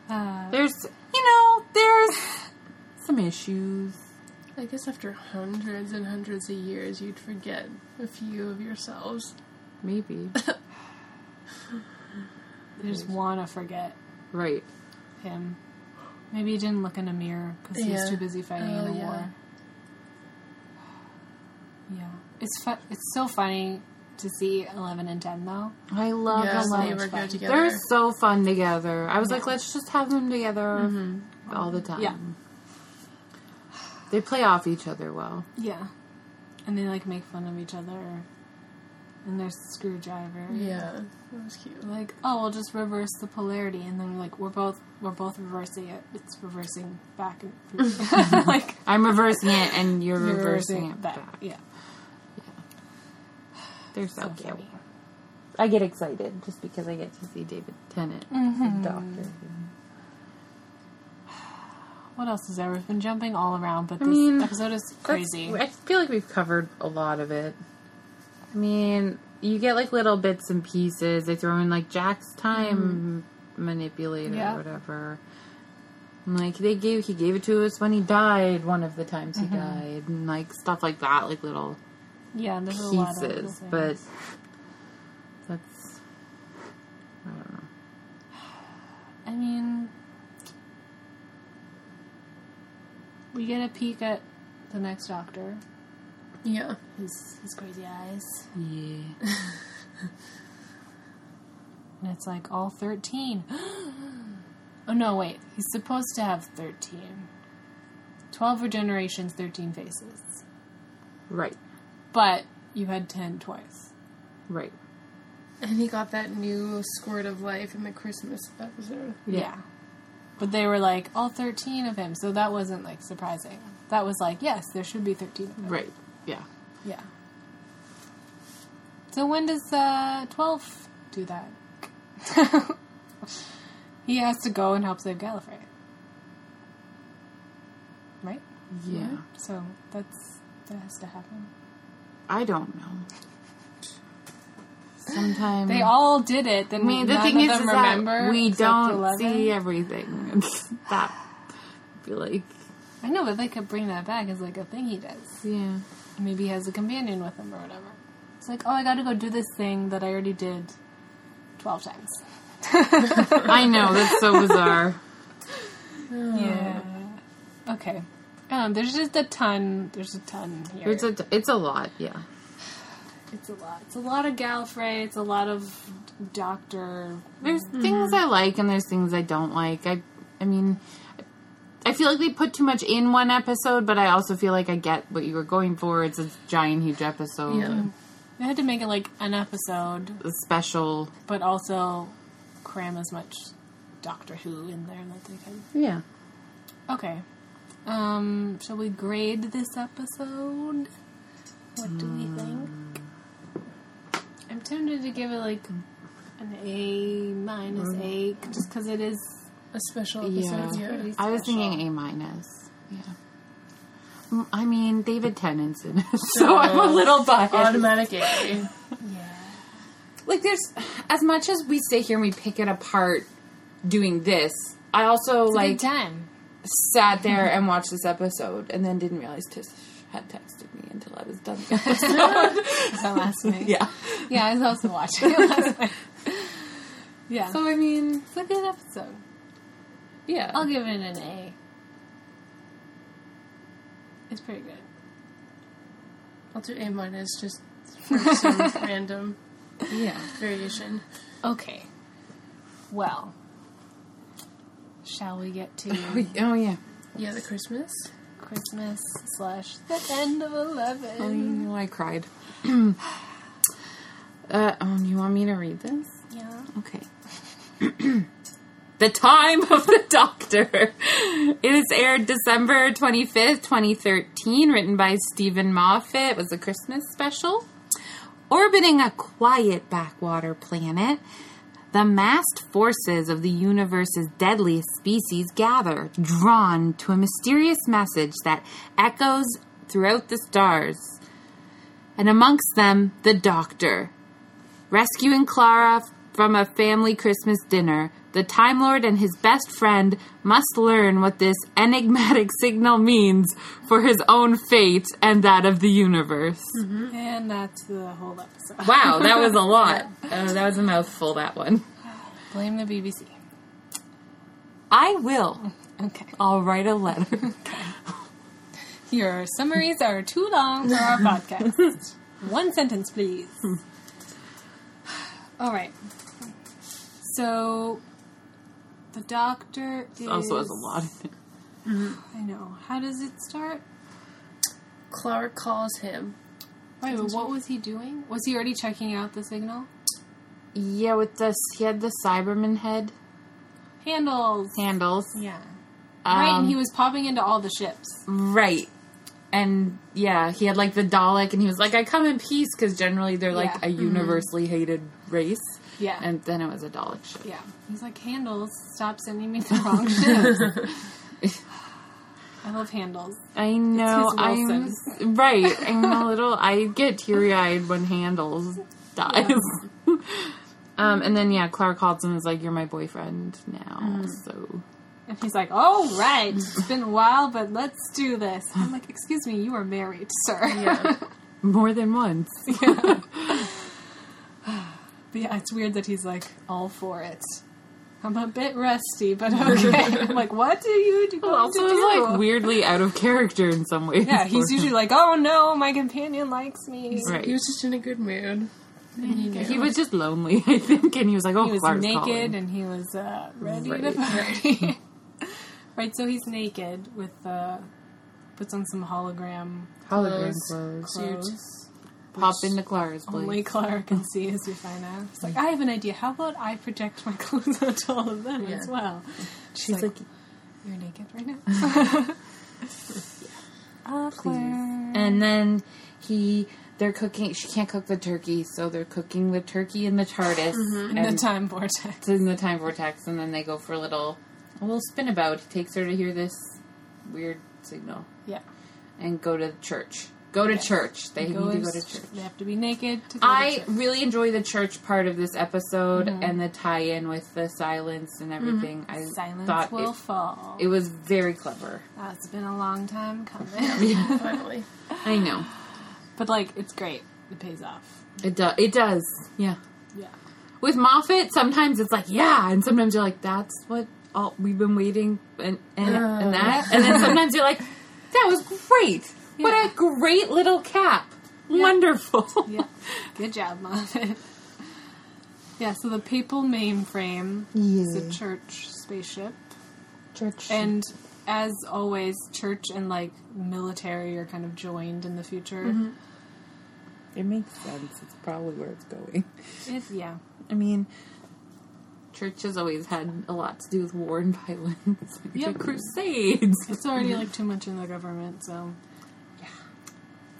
There's, you know, there's some issues. I guess after hundreds and hundreds of years, you'd forget a few of yourselves. Maybe. they just want to forget right. him. Maybe he didn't look in a mirror because he was Yeah. too busy fighting Oh, in the yeah. war. Yeah, it's fu- It's so funny to see Eleven and Ten though. I love yeah, them. they were good together. They're so fun together. I was like, let's just have them together mm-hmm. all the time. Yeah. They play off each other well. Yeah, and they like make fun of each other. And there's screwdriver. yeah, that was cute. Like, oh, we'll just reverse the polarity, and then like we're both we're both reversing it. It's reversing back and like I'm reversing it and you're, you're reversing, it back. Yeah. Yeah. They're so, So cute. cute. I get excited just because I get to see David Tennant, the mm-hmm. doctor. What else is there? We've been jumping all around, but this mean, episode is crazy. I feel like we've covered a lot of it. I mean, you get like little bits and pieces. They throw in like Jack's time mm-hmm. manipulator Yeah. or whatever. And, Like they gave, he gave it to us when he died. One of the times he mm-hmm. died, and like stuff like that, like little Yeah, there's a lot of little pieces. But that's I don't know. I mean, we get a peek at the next Doctor. Yeah, His his crazy eyes, Yeah, and it's like all thirteen. oh no, wait. He's supposed to have thirteen. Twelve regenerations, thirteen faces. right, But you had ten twice. right. and he got that new squirt of life in the Christmas episode. Yeah. But they were like all thirteen of him, so that wasn't like surprising. That was like, yes, there should be thirteen of him. Right. Yeah. Yeah. So when does uh, 12 do that? he has to go and help save Gallifrey. Right? Yeah. So that's that has to happen. I don't know. Sometimes They all did it. Then I mean, the none thing of is, them is remember. we don't 11. see everything. That I feel like, I know, but they could bring that back as like a thing he does. yeah, Maybe he has a companion with him or whatever. It's like, oh, I got to go do this thing that I already did twelve times. I know that's so bizarre. Yeah. Okay. Um, there's just a ton. There's a ton here. It's a it's a lot. Yeah, It's a lot. It's a lot of Gallifrey. It's a lot of Doctor. there's things I like and there's things I don't like. I I mean. I feel like they put too much in one episode, but I also feel like I get what you were going for. It's a giant, huge episode, Yeah. They had to make it like an episode, a special. but also cram as much Doctor Who in there that they can. Yeah. Okay. Um, shall we grade this episode? What do we think? I'm tempted to give it like an A minus A, just because it is. A special episode. Yeah. pretty I was thinking A minus. Yeah. I mean, David Tennant's in it, so I'm a little biased. Automatic A. Yeah. like there's as much as we sit here and we pick it apart doing this i also It's like time. sat there and watched this episode and then didn't realize tish had texted me until i was done the episode. That last night. yeah Yeah, I was also watching it last night. Yeah. so i mean it's a good episode. yeah I'll give it an A. It's pretty good. I'll do A minus just for some random yeah variation. Okay. Well, shall we get to oh yeah Yeah, the Christmas. Christmas slash the end of oh, you eleven? know i cried uh oh you want me to read this Yeah. Okay. the Time of the Doctor. It was aired December 25th, 2013, written by Steven Moffat. It was a Christmas special. Orbiting a quiet backwater planet, the massed forces of the universe's deadliest species gather, drawn to a mysterious message that echoes throughout the stars. And amongst them, the Doctor, Rescuing Clara from a family Christmas dinner, the Time Lord and his best friend must learn what this enigmatic signal means for his own fate and that of the universe. And that's the whole episode. Wow, that was a lot. Uh, that was a mouthful, that one. Blame the BBC. I will. Okay. I'll write a letter. Your summaries are too long for our podcast. One sentence, please. All right. So, the doctor is. also has a lot in it. I know. How does it start? Clara calls him. Wait, but what was he doing? Was he already checking out the signal? Yeah, with this, he had the Cyberman head Handles. handles. Yeah. right, Um, and he was popping into all the ships. Right. And yeah, he had like the Dalek, and he was like, I come in peace, because generally they're like Yeah. a universally hated race. Yeah. And then it was a Dalek ship. yeah. He's like, Handles, stop sending me the wrong ships. I love handles. I know. I'm right. I'm a little. I get teary eyed when Handles dies. um, and then yeah, Clara calls and is like, "You're my boyfriend now." So And he's like, "Oh right, it's been a while, but let's do this." I'm like, "Excuse me, you are married, sir." Yeah. more than once. But yeah, it's weird that he's like all for it. I'm a bit rusty, but okay. I'm like, what do you do? Well, also, to do? like weirdly out of character in some ways. Yeah, for he's him. usually like, "Oh no, my companion likes me." right. He was just in a good mood. And he. He was just lonely, I think, and he was like, "Oh, He was Clara's naked calling. and he was uh, ready to party. right, so he's naked with uh, puts on some hologram hologram Clothes. clothes. clothes. Pop into Clara's place. Only Clara can see as we find out. It's like, I have an idea. How about I project my clothes onto all of them Yeah. as well? She's like, like, You're naked right now. Ah, Claire. And then he, they're cooking. She can't cook the turkey, so they're cooking the turkey in the TARDIS In the time vortex. in the time vortex. And then they go for a little, a little spinabout. He takes her to hear this weird signal Yeah. and go to the church. Go to church. They need to go to church. They have to be naked to go I to church. really enjoy the church part of this episode mm-hmm. and the tie-in with the silence and mm-hmm. everything. I Silence thought will it, fall. it was very clever. Ah, that's been a long time coming. finally. I know but, like, it's great. It pays off. it does. It does. Yeah. Yeah. With Moffat, sometimes it's like yeah, and sometimes you're like that's what all we've been waiting and and, and uh. that, and then sometimes you're like that was great. What a great little cap. Wonderful. Yeah. Good job, Moffat. Yeah, so the papal mainframe is a church spaceship. Church And as always, church and like military are kind of joined in the future. Mm-hmm. it makes sense. It's probably where it's going. It, yeah. I mean, church has always had a lot to do with war and violence. yeah, Crusades. It's already like too much in the government, so yeah,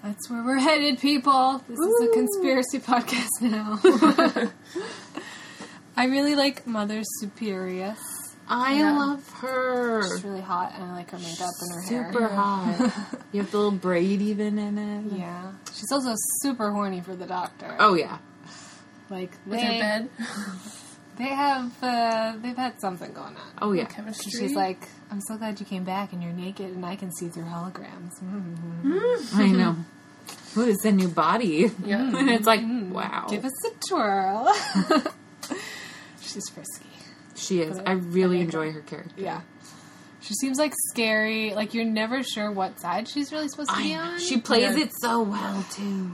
that's where we're headed, people. This is a conspiracy podcast now. I really like Mother Superior. I Yeah. love her. She's really hot, and I like her makeup and her hair. Super hot. you have the little braid even in it. Yeah, she's also super horny for the doctor. Oh yeah. like With they, her bed. they have uh, they've had something going on. Oh yeah. Chemistry. She's like, I'm so glad you came back and you're naked and I can see through holograms. Mm. I know. Ooh, it's a new body. Yeah. and it's like, wow. Give us a twirl. She's frisky. She is. But I really I enjoy her character. Yeah. She seems like scary. Like you're never sure what side she's really supposed to be I know. on. She plays Yeah. it so well too.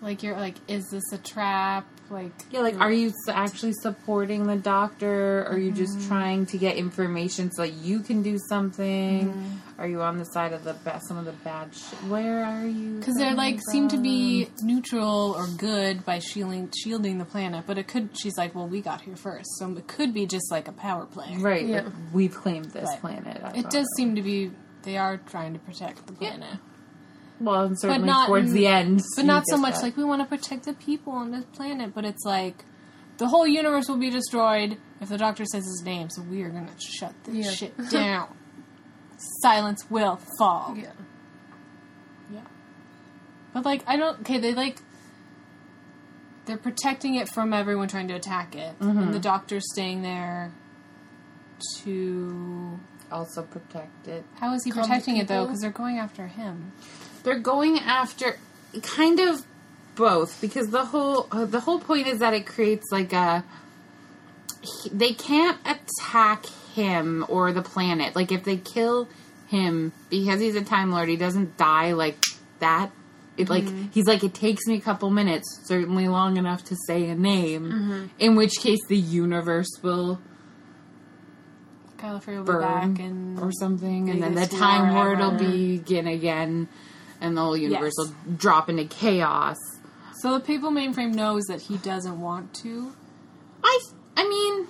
like you're like, is this a trap? Like Yeah, like, are you actually supporting the doctor? Or are you just mm-hmm. trying to get information so that you can do something? Mm-hmm. Are you on the side of the ba- some of the bad shit? Where are you? because they're like seem to be neutral or good by shielding shielding the planet, but it could. She's like, well, we got here first, so it could be just like a power play. right. Yeah. Like, we've claimed this Right. planet. I It thought. does seem to be they are trying to protect the planet. Well, and certainly not towards in- the end, But not so much that. like we want to protect the people on this planet, but it's like the whole universe will be destroyed if the doctor says his name, so we are going to shut this Yeah. shit down. Silence will fall. Yeah. Yeah. But like I don't okay, they like they're protecting it from everyone trying to attack it. And mm-hmm. the doctor's staying there to also protect it. how is he Calm protecting it though? Because they're going after him. They're going after kind of both because the whole uh, the whole point is that it creates like a he- they can't attack him or the planet. Like if they kill him because he's a time lord, he doesn't die like that. It like he's like it takes me a couple minutes, certainly long enough to say a name. In which case, the universe will Gallifrey will be burn back and or something, and then the time Lord will begin again, and the whole universe Yes. will drop into chaos. So the papal mainframe knows that he doesn't want to, I, I mean,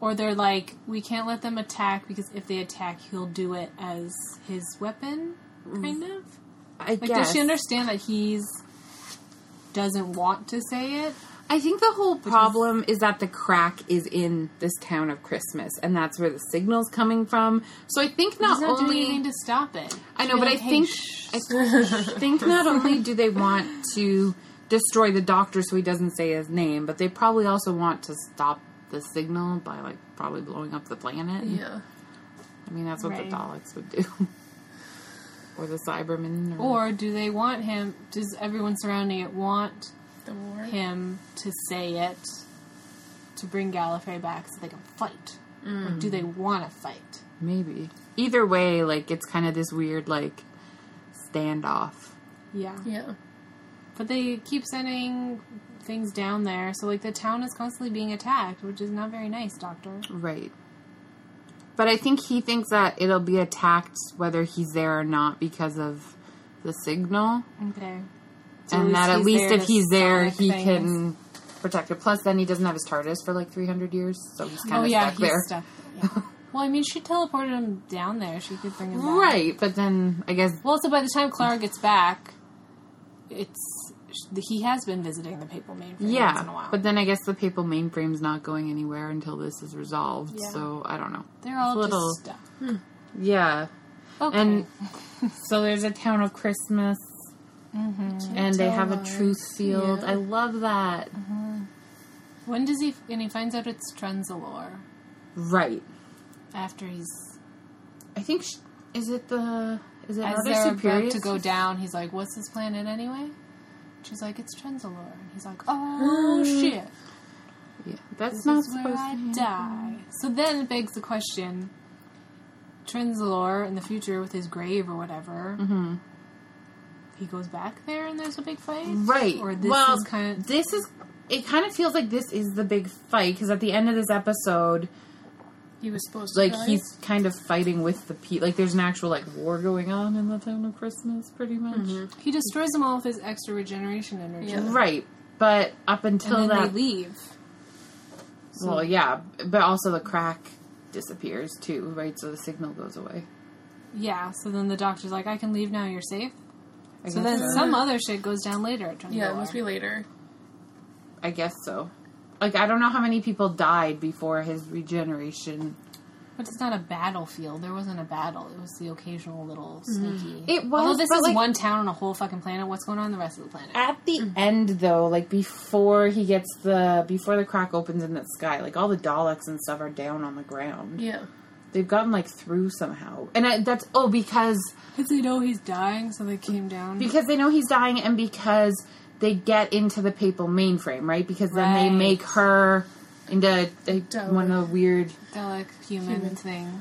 or they're like, we can't let them attack because if they attack, he'll do it as his weapon, mm. kind of. I Like, guess does she understand that he's doesn't want to say it? I think the whole problem is that the crack is in this town of Christmas, and that's where the signal's coming from. So I think not not only to stop it. I know, but like, I "Hey, think shh." I think not only do they want to destroy the doctor so he doesn't say his name, but they probably also want to stop the signal by like probably blowing up the planet. Yeah. I mean, that's what Right. the Daleks would do. or the Cybermen. Or, Or do they want him? Does everyone surrounding it want The war. him to say it to bring Gallifrey back so they can fight? Or mm. do they want to fight? maybe. Either way, like, it's kind of this weird, like, standoff. Yeah. Yeah. But they keep sending things down there, so like the town is constantly being attacked, which is not very nice, Doctor. Right. But I think he thinks that it'll be attacked whether he's there or not because of the signal. Okay. And that at least if he's there, he things. can protect it. Plus, then he doesn't have his TARDIS for like 300 years, so he's kind Oh of yeah, stuck he's there. stuck. Yeah. well, I mean, she teleported him down there. She could bring him back. Right, but then I guess Well, so by the time Clara gets back, it's he has been visiting the papal mainframe once in a yeah, while. but then I guess the papal mainframe's not going anywhere until this is resolved. Yeah. So I don't know. they're all little- just stuck. Hmm. Yeah, Okay. and so there's a town of Christmas, Mm-hmm. and they have a truth field. Yeah. I love that. when does he? And he finds out it's Trenzalore Right. after he's I think sh- is it the is it as Mother they're about to go down. He's like, "What's this planet anyway?" She's like, "It's Trenzalore," and he's like, "Oh shit." Yeah, that's This not is where supposed I to die. So then it begs the question: Trenzalore in the future with his grave or whatever, Mm-hmm. He goes back there and there's a big fight, Right. Or this well, is kind of this is. It kind of feels like this is the big fight because at the end of this episode, He was supposed to like die. he's kind of fighting with the pe Like there's an actual like war going on in the town of Christmas, pretty much. Mm-hmm. he destroys them all with his extra regeneration energy, Yeah. Right. But up until and then that, they leave. Well, yeah, but also the crack disappears too, right? So the signal goes away. Yeah, so then the doctor's like, I can leave now, you're safe. I So guess then some other shit goes down later at Yeah, it Trenzalore must be later. I guess so. Like I don't know how many people died before his regeneration. But it's not a battlefield. There wasn't a battle. It was the occasional little mm. sneaky. It was. Although was, this but, is like- one town on a whole fucking planet. What's going on the rest of the planet? At the mm. end, though, like before he gets the before the crack opens in the sky, like all the Daleks and stuff are down on the ground. Yeah. They've gotten like through somehow, and I, that's oh because Because they know he's dying, so they came down. because they know he's dying, and because they get into the papal mainframe, right? Because then they make her into a, Dalek. one of the weird. Dalek human, thing.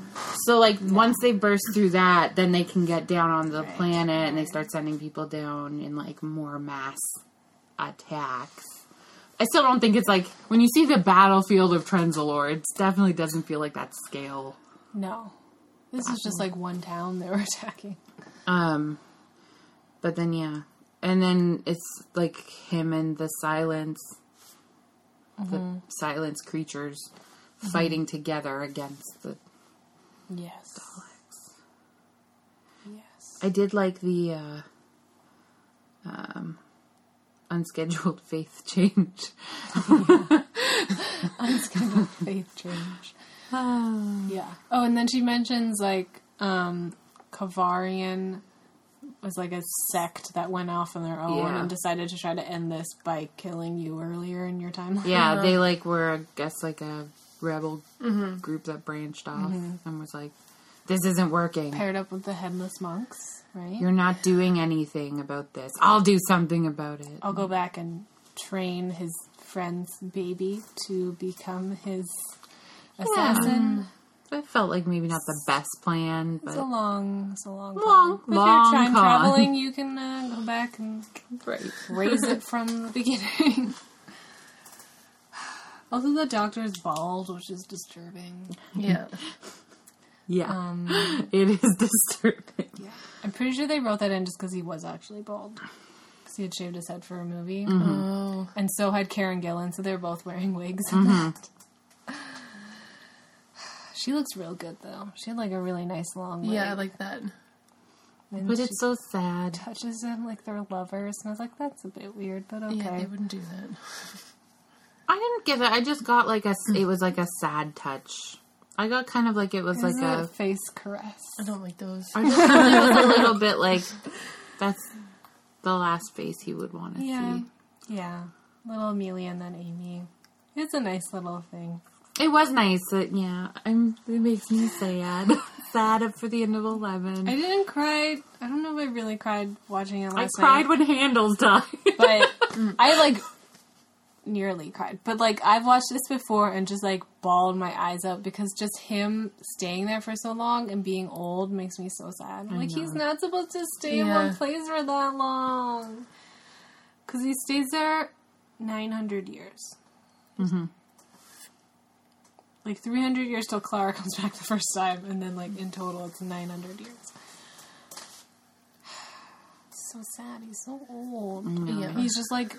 So like once they burst through that, then they can get down on the Right. planet, and they start sending people down in like more mass attacks. I still don't think it's like when you see the battlefield of Trenzalore, it definitely doesn't feel like that scale. No. This is just like one town they were attacking. Um, but then yeah, and then it's like him and the silence, the silence creatures fighting together against the. Yes. Yes. I did like the uh, um, unscheduled faith change. Unscheduled faith change. yeah. Oh, and then she mentions like um Kovarian was like a sect that went off on their own Yeah. and decided to try to end this by killing you earlier in your timeline. Yeah, they like were I guess like a rebel group that branched off and was like, "This isn't working. Paired up with the headless monks, right? You're not doing anything about this. I'll do something about it." I'll go back and train his friend's baby to become his assassin. It felt like maybe not the best plan, but It's a long, it's a long, Long, con. long If you're time con. traveling, you can uh, go back and right. raise it from the beginning. Also, the doctor is bald, which is disturbing. Yeah. Yeah, Um, it is disturbing. yeah, I'm pretty sure they wrote that in just because he was actually bald. Because he had shaved his head for a movie, Oh. and so had Karen Gillan, so they were both wearing wigs. in that. She looks real good though. She had like a really nice long wig. Yeah, I like that. and But it's so sad. touches him like they're lovers, and I was like, that's a bit weird, but okay. Yeah, they wouldn't do that. I didn't get it. I just got like a. It was like a sad touch. I got kind of like it was Is like it a. face caress. I don't like those. I just thought it was a little bit like that's the last face he would want to Yeah. see. Yeah. Little Amelia and then Amy. It's a nice little thing. It was nice. That, yeah, I'm. It makes me sad. sad for the end of Eleven. I I, didn't cry. I don't know if I really cried watching it last I cried night. when Handles died. but I like nearly cried. But like I've watched this before and just like bawled my eyes out because just him staying there for so long and being old makes me so sad. like he's not supposed to stay in one place for that long. Because he stays there 900 years. Mm-hmm. Like 300 years till Clara comes back the first time, and then like in total it's 900 years. so sad. He's so old. Mm. Yeah. He's just like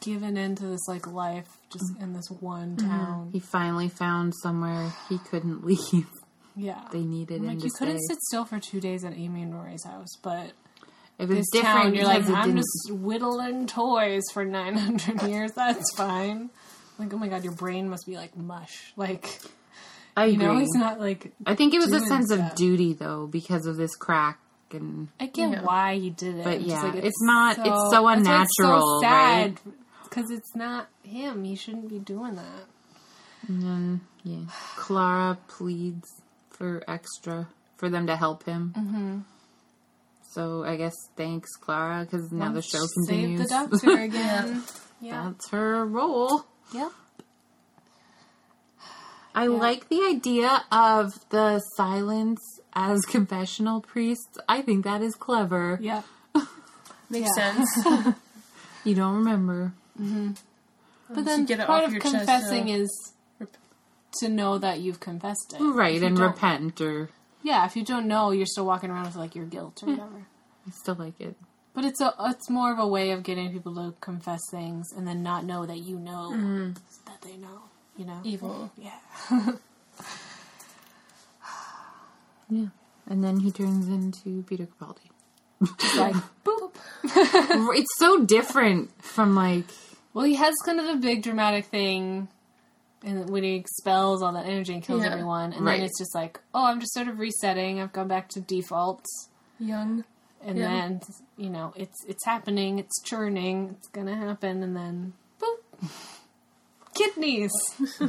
given into this like life just in this one mm-hmm. town. he finally found somewhere he couldn't leave. Yeah. They needed I'm him like to you couldn't stay. sit still for two days at Amy and Rory's house, but It was this different town, you're like, because it I'm didn't. just whittling toys for 900 years. That's fine. Like, oh my god, your brain must be like mush. Like, I you agree. know, he's not like. I think it was a doing sense of duty though because of this crack and I get Yeah. why he did it. But Just, yeah, like, it's not- it's so that's why unnatural, right? Because it's not him. He shouldn't be doing that. And then, yeah, Clara pleads for extra for them to help him. Mm-hmm. So I guess thanks, Clara, because now the show continues. Save continues. the doctor again. yeah. That's her role. Yep. I like the idea of the silence as confessional priests. I think that is clever. Yep. Makes Yeah. sense. You don't remember. But then get part of confessing uh, is to know that you've confessed it. Right, and repent, or Yeah, if you don't know, you're still walking around with like your guilt or whatever. I still like it. But it's a it's more of a way of getting people to confess things and then not know that you know Mm-hmm. that they know. you know, Evil. Yeah. Yeah. And then he turns into Peter Capaldi. Just like boop. it's so different from like Well, he has kind of a big dramatic thing, and when he expels all that energy and kills Yeah. everyone, and Right. then it's just like, oh, I'm just sort of resetting. I've gone back to defaults, Young. And Yeah. then you know, it's it's happening, it's churning, it's gonna happen, and then boop, kidneys,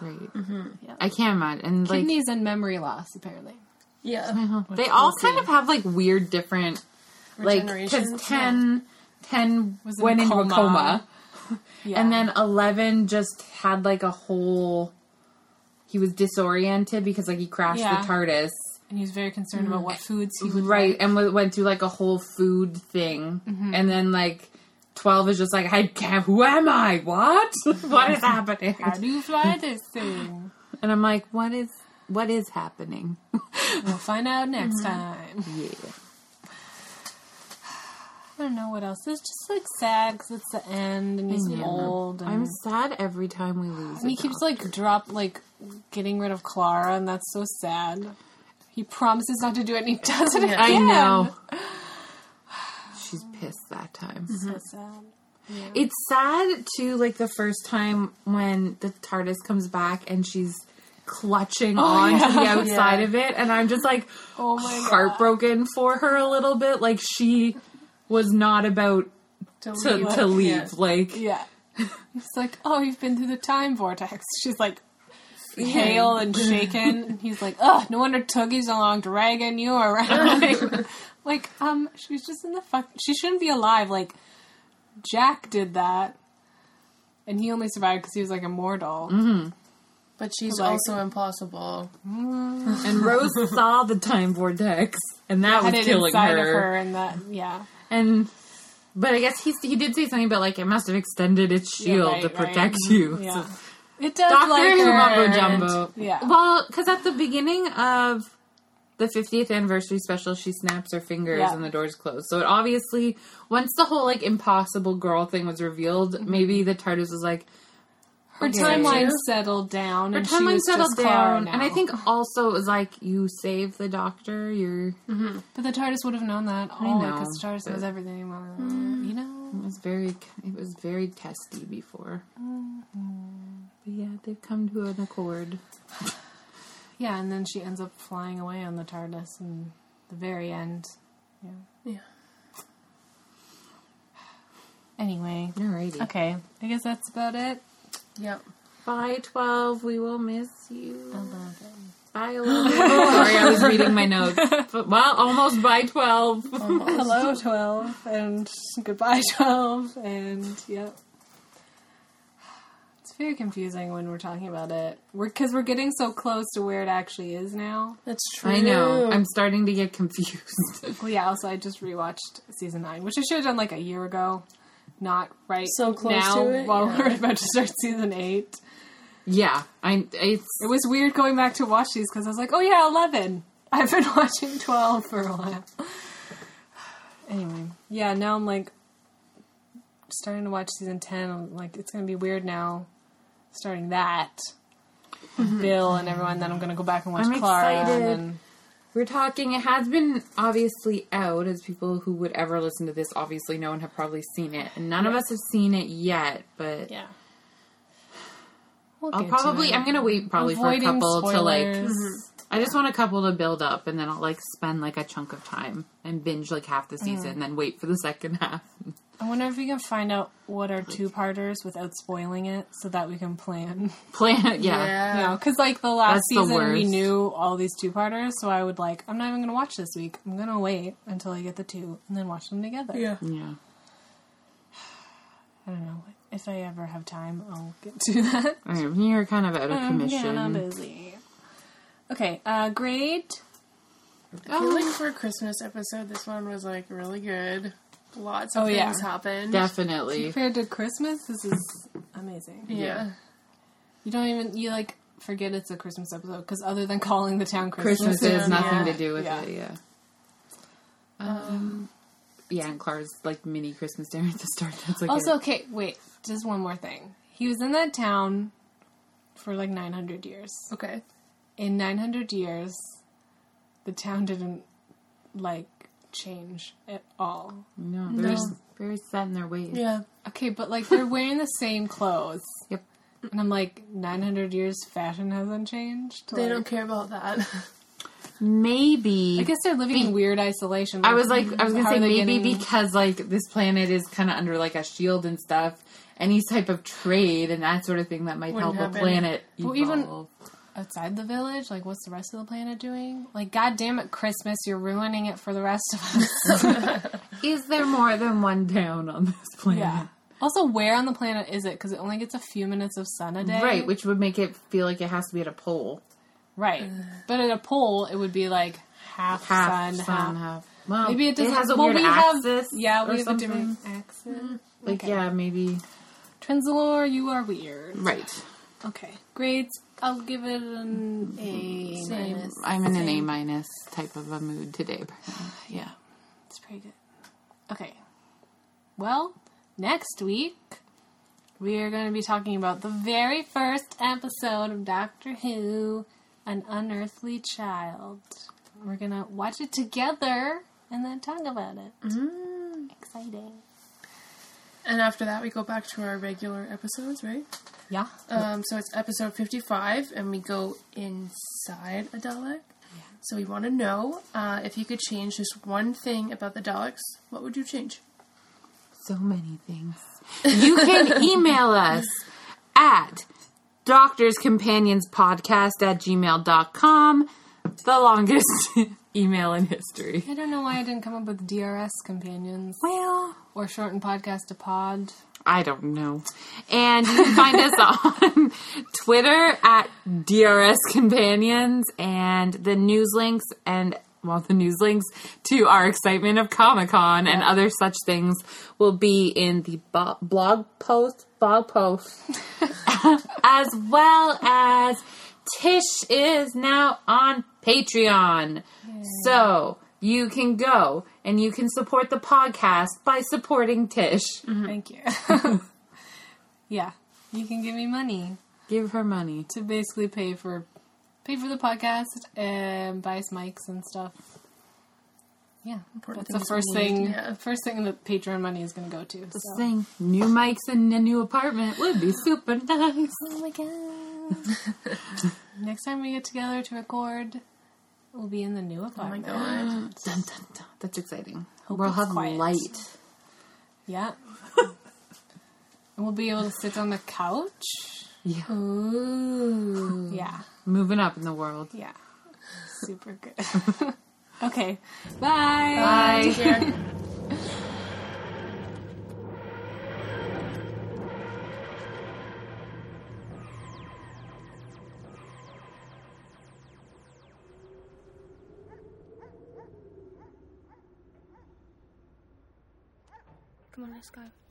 right. Mm-hmm. Yeah. I can't imagine. And like kidneys, and memory loss apparently. Yeah. they all we'll kind see. of have like weird different like because Regenerations, 10, 10 Was in went a into a coma. coma Yeah. and then 11 just had like a whole he was disoriented because like he crashed Yeah. the tardis and he was very concerned about what mm. foods he would right like. and w- went through like a whole food thing mm-hmm. and then like 12 is just like i can't who am i what what is happening How do you fly this thing? and i'm like what is what is happening We'll find out next mm-hmm. time. yeah I don't know what else. It's just like sad because it's the end and he's Yeah. old. And, i'm sad every time we lose and he keeps like drop like getting rid of Clara, and that's so sad. He promises not to do it, and he does it again. i know she's pissed that time So mm-hmm. sad. It's sad too, like the first time when the TARDIS comes back and she's clutching oh, on to the outside Yeah. of it, and I'm just like Oh my god. heartbroken for her a little bit. Like she was not about To, to, leave. to leave. Yeah. Like Yeah. He's like, oh, you've been through the time vortex. She's like, pale and shaken. And he's like, ugh, no wonder Toogie's along dragging you around. like, like, um, she's just in the fuck. She shouldn't be alive. Like, Jack did that. And he only survived because he was like immortal. Mm-hmm. But she's Like- also impossible. Mm. and Rose saw the time vortex, and that was killing inside her. of her, and that, yeah. And but I guess he he did say something about like it must have extended its Yeah, shield right, to right. protect you. Mm, yeah. So- It does Doctor like mumbo jumbo. Yeah. Well, because at the beginning of the 50th anniversary special, she snaps her fingers Yeah. and the doors close. So it obviously, once the whole like impossible girl thing was revealed, mm-hmm. maybe the TARDIS was like Her timeline settled down, her timeline settled down, now. and I think also it was like you save the doctor, you're. Mm-hmm. but the TARDIS would have known that. I know, because the TARDIS knows everything. Mm. You know, It was very, it was very testy before. Mm-hmm. But yeah, they've come to an accord. yeah. And then she ends up flying away on the TARDIS, and the very end. Yeah. Yeah. Anyway, Alrighty. okay. I guess that's about it. Yep. Bye, 12. We will miss you. Eleven. Bye, 11. Sorry, I was reading my notes. But, well, almost by 12. Hello, twelve, and goodbye, twelve, and yep. It's very confusing when we're talking about it. We're because we're getting so close to where it actually is now. That's true. I know. I'm starting to get confused. Well, yeah. Also, I just rewatched season nine, which I should have done like a year ago, not right So close now to it, while yeah. we're about to start season eight. yeah, I. It's It was weird going back to watch these because I was like, oh yeah, eleven. I've been watching twelve for a while. Anyway, yeah. Now I'm like starting to watch season ten. I'm like, it's gonna be weird now, starting that. with mm-hmm. Bill and everyone. Then I'm gonna go back and watch I'm Clara. excited. And then, we're talking. It has been obviously out, as people who would ever listen to this obviously know and have probably seen it. And none of us have seen it yet, but yeah. We'll I'll to probably. I'm gonna wait probably Avoiding for a couple to like. spoilers. Mhm. I just want a couple to build up, and then I'll like spend like a chunk of time and binge like half the season, and then wait for the second half. I wonder if we can find out what are two parters without spoiling it, so that we can plan. Plan, yeah. Yeah. You know, because like the last That's the season, we knew all these two parters, so I would like, I'm not even going to watch this week. I'm going to wait until I get the two and then watch them together. Yeah. yeah. I don't know. If I ever have time, I'll get to that. All right, you're kind of out of I'm commission. kinda busy. Okay, uh, grade. I feel like for a Christmas episode, this one was like really good. Lots of Oh, yeah. things happened. Definitely. Compared to Christmas, this is amazing. Yeah. You don't even, you like, forget it's a Christmas episode, because other than calling the town Christmas, Christmas Yeah. has nothing Yeah. to do with Yeah. it, yeah. Um, yeah, and Clara's like mini Christmas dinner at the start. That's like Also, a- okay, wait, just one more thing. he was in that town for like 900 years. Okay. In 900 years, the town didn't like change at all. No, they're just very set in their ways. Yeah. Okay, but like they're wearing the same clothes. Yep. And I'm like, 900 years fashion hasn't changed? They Like, don't care about that. Maybe. I guess they're living in weird isolation. I was like, I was gonna say maybe getting- because like this planet is kind of under like a shield and stuff. Any type of trade and that sort of thing that might Wouldn't help a happen. planet Well, even- outside the village, like what's the rest of the planet doing? Like, goddamn it, Christmas, you're ruining it for the rest of us. Is there more than one town on this planet? yeah. Also, where on the planet is it? Because it only gets a few minutes of sun a day. Right, which would make it feel like it has to be at a pole. Right. But at a pole, it would be like half, Half sun, sun, half. half. Well, Maybe it doesn't. has a well, weird we axis. Have, yeah, we have something. a different axis. Mm, like, Okay. yeah, maybe. Trenzalore, you are weird. Right. Okay. Grades, I'll give it an A Same. minus. I'm in an A minus type of a mood today. Yeah, it's pretty good. Okay. Well, next week we are going to be talking about the very first episode of Doctor Who, An Unearthly Child. We're going to watch it together and then talk about it. Mm. Exciting. and after that, we go back to our regular episodes, right? Yeah. Um, so it's episode 55, and we go inside a Dalek. Yeah. So we want to know uh, if you could change just one thing about the Daleks, what would you change? So many things. You can email us at doctorscompanionspodcast at gmail.com. The longest email in history. I don't know why I didn't come up with DRS companions Well, or shorten podcast to pod. I don't know. And you can find us on Twitter at DRS Companions and the news links and well, the news links to our excitement of Comic Con and other such things will be in the bo- blog post, blog post, as well as Tish is now on Patreon. So you can go and you can support the podcast by supporting Tish. Thank you. yeah. You can give me money. Give her money. to basically pay for pay for the podcast and buy us mics and stuff. Yeah, Important that's the first thing. yeah. First thing that Patreon money is going to go to. The so. thing, new mics in a new apartment would be super nice. Oh my god! Next time we get together to record, we'll be in the new apartment. Oh my god. Dun, dun, dun. That's exciting. Hope we'll have quiet. light. Yeah, and we'll be able to sit on the couch. Yeah, Ooh. Yeah, moving up in the world. yeah, super good. okay, bye. Take care. Let's go.